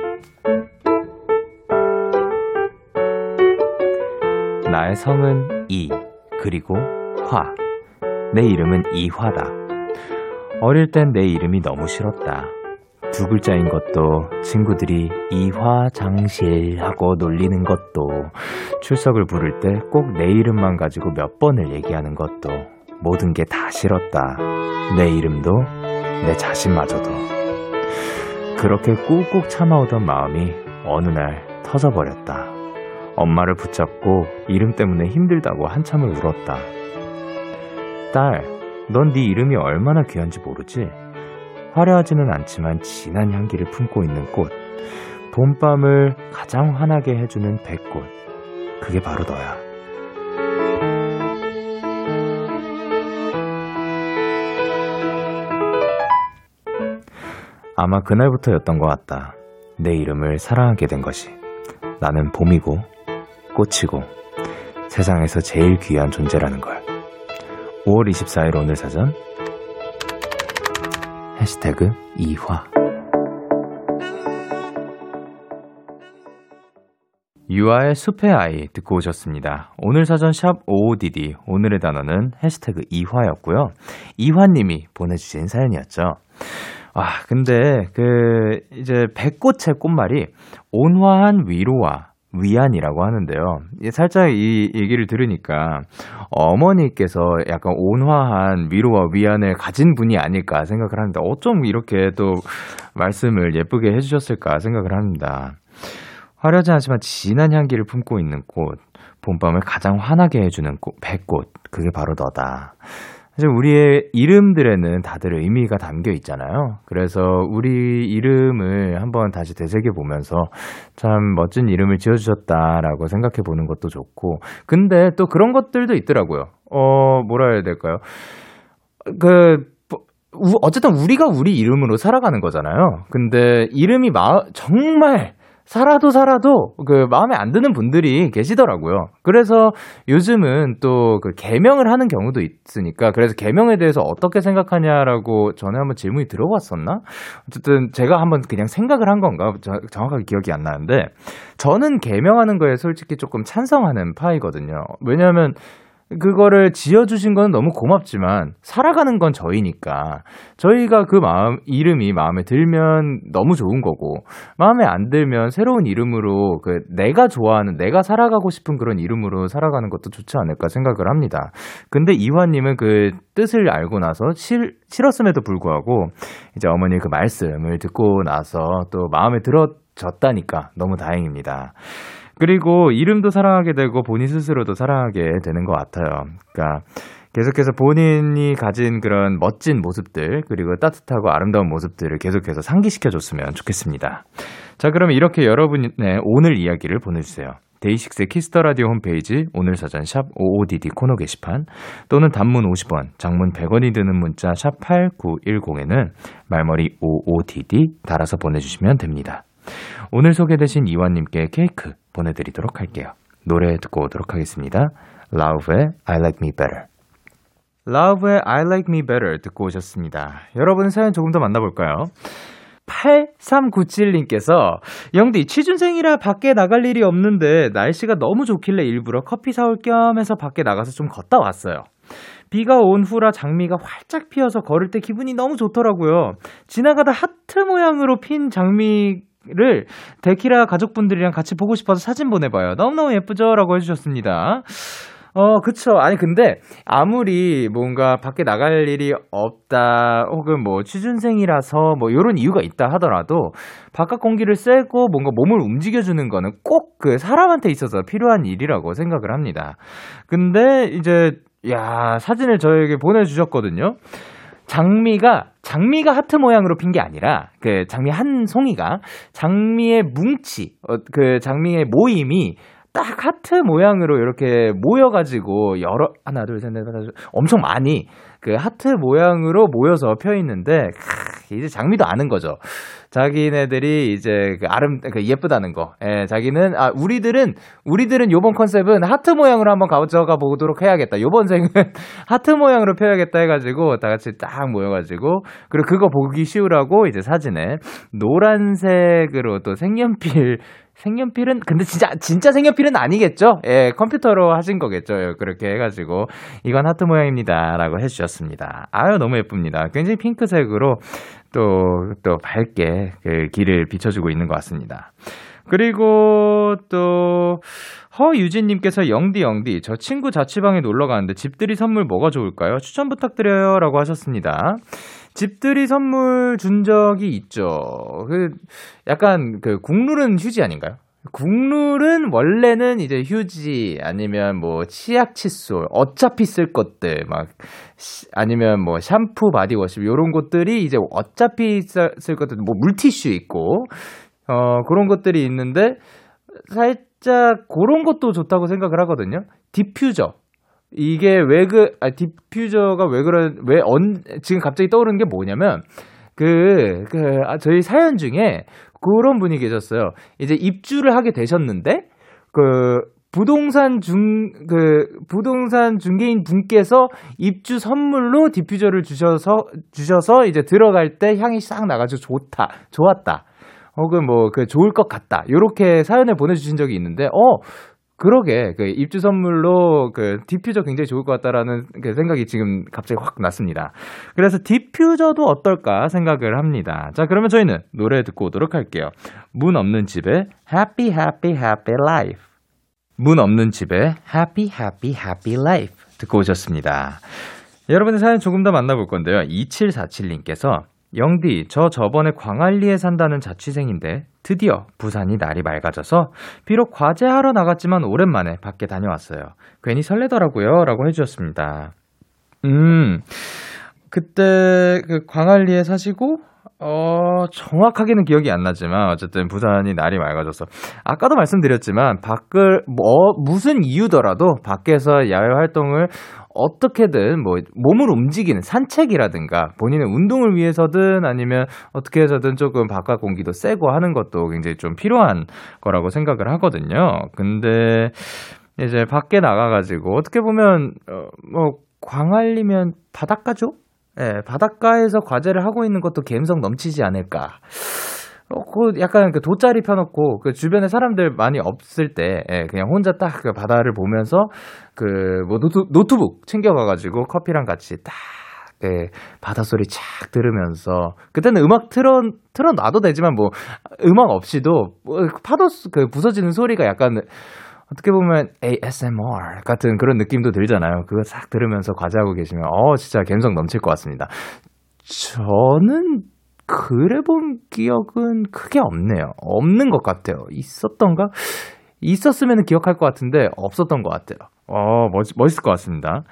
나의 성은 이 그리고 화. 내 이름은 이화다. 어릴 땐 내 이름이 너무 싫었다. 두 글자인 것도 친구들이 이화장실 하고 놀리는 것도 출석을 부를 때 꼭 내 이름만 가지고 몇 번을 얘기하는 것도 모든 게 다 싫었다. 내 이름도 내 자신마저도. 그렇게 꾹꾹 참아오던 마음이 어느 날 터져버렸다. 엄마를 붙잡고 이름 때문에 힘들다고 한참을 울었다. 딸, 넌 네 이름이 얼마나 귀한지 모르지? 화려하지는 않지만 진한 향기를 품고 있는 꽃. 봄밤을 가장 환하게 해주는 백꽃. 그게 바로 너야. 아마 그날부터였던 것 같다. 내 이름을 사랑하게 된 것이. 나는 봄이고, 꽃이고, 세상에서 제일 귀한 존재라는 걸. 5월 24일 오늘 사전. 해시태그 이화. 유아의 숲의 아이 듣고 오셨습니다. 오늘 사전 샵 55DD 오늘의 단어는 해시태그 이화였고요. 이화님이 보내주신 사연이었죠. 아, 근데 그 이제 백꽃의 꽃말이 온화한 위로와 위안이라고 하는데요. 살짝 이 얘기를 들으니까 어머니께서 약간 온화한 위로와 위안을 가진 분이 아닐까 생각을 하는데 어쩜 이렇게 또 말씀을 예쁘게 해주셨을까 생각을 합니다. 화려하지 않지만 진한 향기를 품고 있는 꽃, 봄밤을 가장 환하게 해주는 꽃, 백꽃, 그게 바로 너다. 사실 우리의 이름들에는 다들 의미가 담겨 있잖아요. 그래서 우리 이름을 한번 다시 되새겨 보면서 참 멋진 이름을 지어주셨다라고 생각해 보는 것도 좋고. 근데 또 그런 것들도 있더라고요. 어, 뭐라 해야 될까요? 그, 우- 어쨌든 우리가 우리 이름으로 살아가는 거잖아요. 근데 이름이 마, 정말 살아도 살아도 그 마음에 안 드는 분들이 계시더라고요. 그래서 요즘은 또 그 개명을 하는 경우도 있으니까 그래서 개명에 대해서 어떻게 생각하냐라고 전에 한번 질문이 들어봤었나? 어쨌든 제가 한번 그냥 생각을 한 건가 저- 정확하게 기억이 안 나는데 저는 개명하는 거에 솔직히 조금 찬성하는 파이거든요. 왜냐하면 그거를 지어주신 건 너무 고맙지만 살아가는 건 저희니까 저희가 그 마음 이름이 마음에 들면 너무 좋은 거고 마음에 안 들면 새로운 이름으로 그 내가 좋아하는 내가 살아가고 싶은 그런 이름으로 살아가는 것도 좋지 않을까 생각을 합니다. 근데 이화님은 그 뜻을 알고 나서 싫, 싫었음에도 불구하고 이제 어머니 그 말씀을 듣고 나서 또 마음에 들어졌다니까 너무 다행입니다. 그리고 이름도 사랑하게 되고 본인 스스로도 사랑하게 되는 것 같아요. 그러니까 계속해서 본인이 가진 그런 멋진 모습들 그리고 따뜻하고 아름다운 모습들을 계속해서 상기시켜 줬으면 좋겠습니다. 자, 그러면 이렇게 여러분의 오늘 이야기를 보내주세요. 데이식스의 키스 더 라디오 홈페이지 오늘 사전 샵 55DD 코너 게시판 또는 단문 50원, 장문 100원이 드는 문자 샵 8910에는 말머리 55DD 달아서 보내주시면 됩니다. 오늘 소개되신 이완님께 케이크 보내드리도록 할게요. 노래 듣고 오도록 하겠습니다. 라우브의 I Like Me Better. 라우브의 I Like Me Better 듣고 오셨습니다. 여러분 사연 조금 더 만나볼까요? 8397님께서 영디 취준생이라 밖에 나갈 일이 없는데 날씨가 너무 좋길래 일부러 커피 사올 겸 해서 밖에 나가서 좀 걷다 왔어요. 비가 온 후라 장미가 활짝 피어서 걸을 때 기분이 너무 좋더라고요. 지나가다 하트 모양으로 핀 장미 를 데키라 가족분들이랑 같이 보고 싶어서 사진 보내봐요. 너무너무 예쁘죠? 라고 해주셨습니다. 어, 그쵸. 아니, 근데, 아무리 뭔가 밖에 나갈 일이 없다, 혹은 뭐, 취준생이라서 뭐, 요런 이유가 있다 하더라도, 바깥 공기를 쐬고 뭔가 몸을 움직여주는 거는 꼭 그 사람한테 있어서 필요한 일이라고 생각을 합니다. 근데, 이제, 야, 사진을 저에게 보내주셨거든요. 장미가 장미가 하트 모양으로 핀 게 아니라 그 장미 한 송이가 장미의 뭉치 어, 그 장미의 모임이 딱 하트 모양으로 이렇게 모여가지고 여러 하나 둘 셋 넷 다섯 엄청 많이 그 하트 모양으로 모여서 펴 있는데 크, 이제 장미도 아는 거죠. 자기네들이 이제 그 아름 그 예쁘다는 거. 예, 자기는 아 우리들은 우리들은 요번 컨셉은 하트 모양으로 한번 가져가 보도록 해야겠다. 요번 생은 하트 모양으로 펴야겠다 해가지고 다 같이 딱 모여가지고 그리고 그거 보기 쉬우라고 이제 사진에 노란색으로 또 색연필 색연필은 근데 진짜 진짜 색연필은 아니겠죠? 예, 컴퓨터로 하신 거겠죠. 그렇게 해가지고 이건 하트 모양입니다라고 해주셨습니다. 아유 너무 예쁩니다. 굉장히 핑크색으로 또또 밝게 그 길을 비춰주고 있는 것 같습니다. 그리고 또 허유진님께서 영디 영디 저 친구 자취방에 놀러 가는데 집들이 선물 뭐가 좋을까요? 추천 부탁드려요라고 하셨습니다. 집들이 선물 준 적이 있죠. 그 약간 그 국룰은 휴지 아닌가요? 국룰은 원래는 이제 휴지 아니면 뭐 치약 칫솔 어차피 쓸 것들 막 시- 아니면 뭐 샴푸 바디워시 이런 것들이 이제 어차피 쓸, 쓸 것들 뭐 물티슈 있고 어 그런 것들이 있는데 살짝 그런 것도 좋다고 생각을 하거든요. 디퓨저 이게 왜 그, 아, 디퓨저가 왜 그런, 왜 언, 지금 갑자기 떠오르는 게 뭐냐면, 그, 그, 아, 저희 사연 중에 그런 분이 계셨어요. 이제 입주를 하게 되셨는데, 그, 부동산 중, 그, 부동산 중개인 분께서 입주 선물로 디퓨저를 주셔서, 주셔서 이제 들어갈 때 향이 싹 나가지고 좋다, 좋았다. 혹은 뭐, 그, 좋을 것 같다. 요렇게 사연을 보내주신 적이 있는데, 어, 그러게 그 입주 선물로 그 디퓨저 굉장히 좋을 것 같다라는 그 생각이 지금 갑자기 확 났습니다. 그래서 디퓨저도 어떨까 생각을 합니다. 자 그러면 저희는 노래 듣고 오도록 할게요. 문 없는 집에 Happy Happy Happy Life. 문 없는 집에 Happy Happy Happy Life 듣고 오셨습니다. 여러분의 사연 조금 더 만나볼 건데요. 2747님께서 영디, 저 저번에 광안리에 산다는 자취생인데 드디어 부산이 날이 맑아져서 비록 과제하러 나갔지만 오랜만에 밖에 다녀왔어요. 괜히 설레더라고요. 라고 해주셨습니다. 음, 그때 그 광안리에 사시고 어, 정확하게는 기억이 안 나지만, 어쨌든 부산이 날이 맑아져서. 아까도 말씀드렸지만, 밖을, 뭐, 무슨 이유더라도 밖에서 야외 활동을 어떻게든 뭐, 몸을 움직이는 산책이라든가, 본인의 운동을 위해서든 아니면 어떻게 해서든 조금 바깥 공기도 쐬고 하는 것도 굉장히 좀 필요한 거라고 생각을 하거든요. 근데, 이제 밖에 나가가지고, 어떻게 보면, 어, 뭐, 광안리면 바닷가죠? 예, 바닷가에서 과제를 하고 있는 것도 감성 넘치지 않을까. 어, 그 약간 그 돗자리 펴놓고 그 주변에 사람들 많이 없을 때 예, 그냥 혼자 딱 그 바다를 보면서 그 뭐 노트, 노트북 챙겨가가지고 커피랑 같이 딱 예, 바다 소리 착 들으면서 그때는 음악 틀어 틀어 놔도 되지만 뭐 음악 없이도 뭐 파도 수- 그 부서지는 소리가 약간 어떻게 보면 ASMR 같은 그런 느낌도 들잖아요. 그거 싹 들으면서 과제하고 계시면 어 진짜 감성 넘칠 것 같습니다. 저는 그래 본 기억은 크게 없네요. 없는 것 같아요. 있었던가? 있었으면 기억할 것 같은데 없었던 것 같아요. 어 멋, 멋있을 것 같습니다.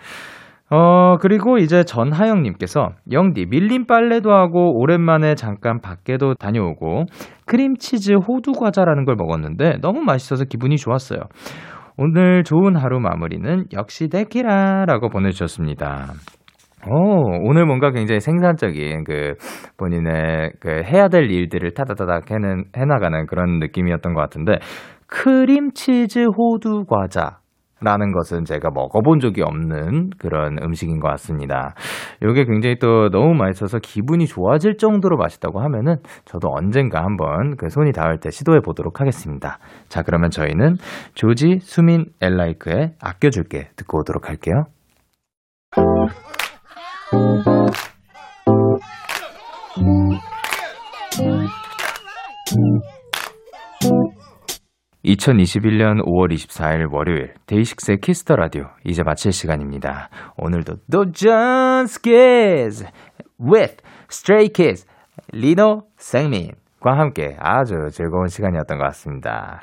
어, 그리고 이제 전하영님께서, 영디, 밀린 빨래도 하고, 오랜만에 잠깐 밖에도 다녀오고, 크림치즈 호두 과자라는 걸 먹었는데, 너무 맛있어서 기분이 좋았어요. 오늘 좋은 하루 마무리는 역시 데키라라고 보내주셨습니다. 오, 오늘 뭔가 굉장히 생산적인 그 본인의 그 해야 될 일들을 타다다닥 해는, 해나가는 그런 느낌이었던 것 같은데, 크림치즈 호두 과자. 라는 것은 제가 먹어본 적이 없는 그런 음식인 것 같습니다. 이게 굉장히 또 너무 맛있어서 기분이 좋아질 정도로 맛있다고 하면은 저도 언젠가 한번 그 손이 닿을 때 시도해 보도록 하겠습니다. 자, 그러면 저희는 조지, 수민, 엘라이크의 아껴줄게 듣고 오도록 할게요. 2021년 5월 24일 월요일 데이식스의 키스 더 라디오 이제 마칠 시간입니다. 오늘도 도전 스키즈 with Stray Kids 리노 승민과 함께 아주 즐거운 시간이었던 것 같습니다.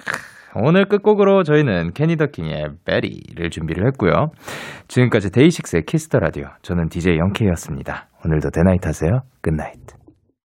오늘 끝곡으로 저희는 캐니 더 킹의 베리를 준비를 했고요. 지금까지 데이식스의 키스 더 라디오 저는 DJ 영케이였습니다. 오늘도 데나잇 하세요. Good night.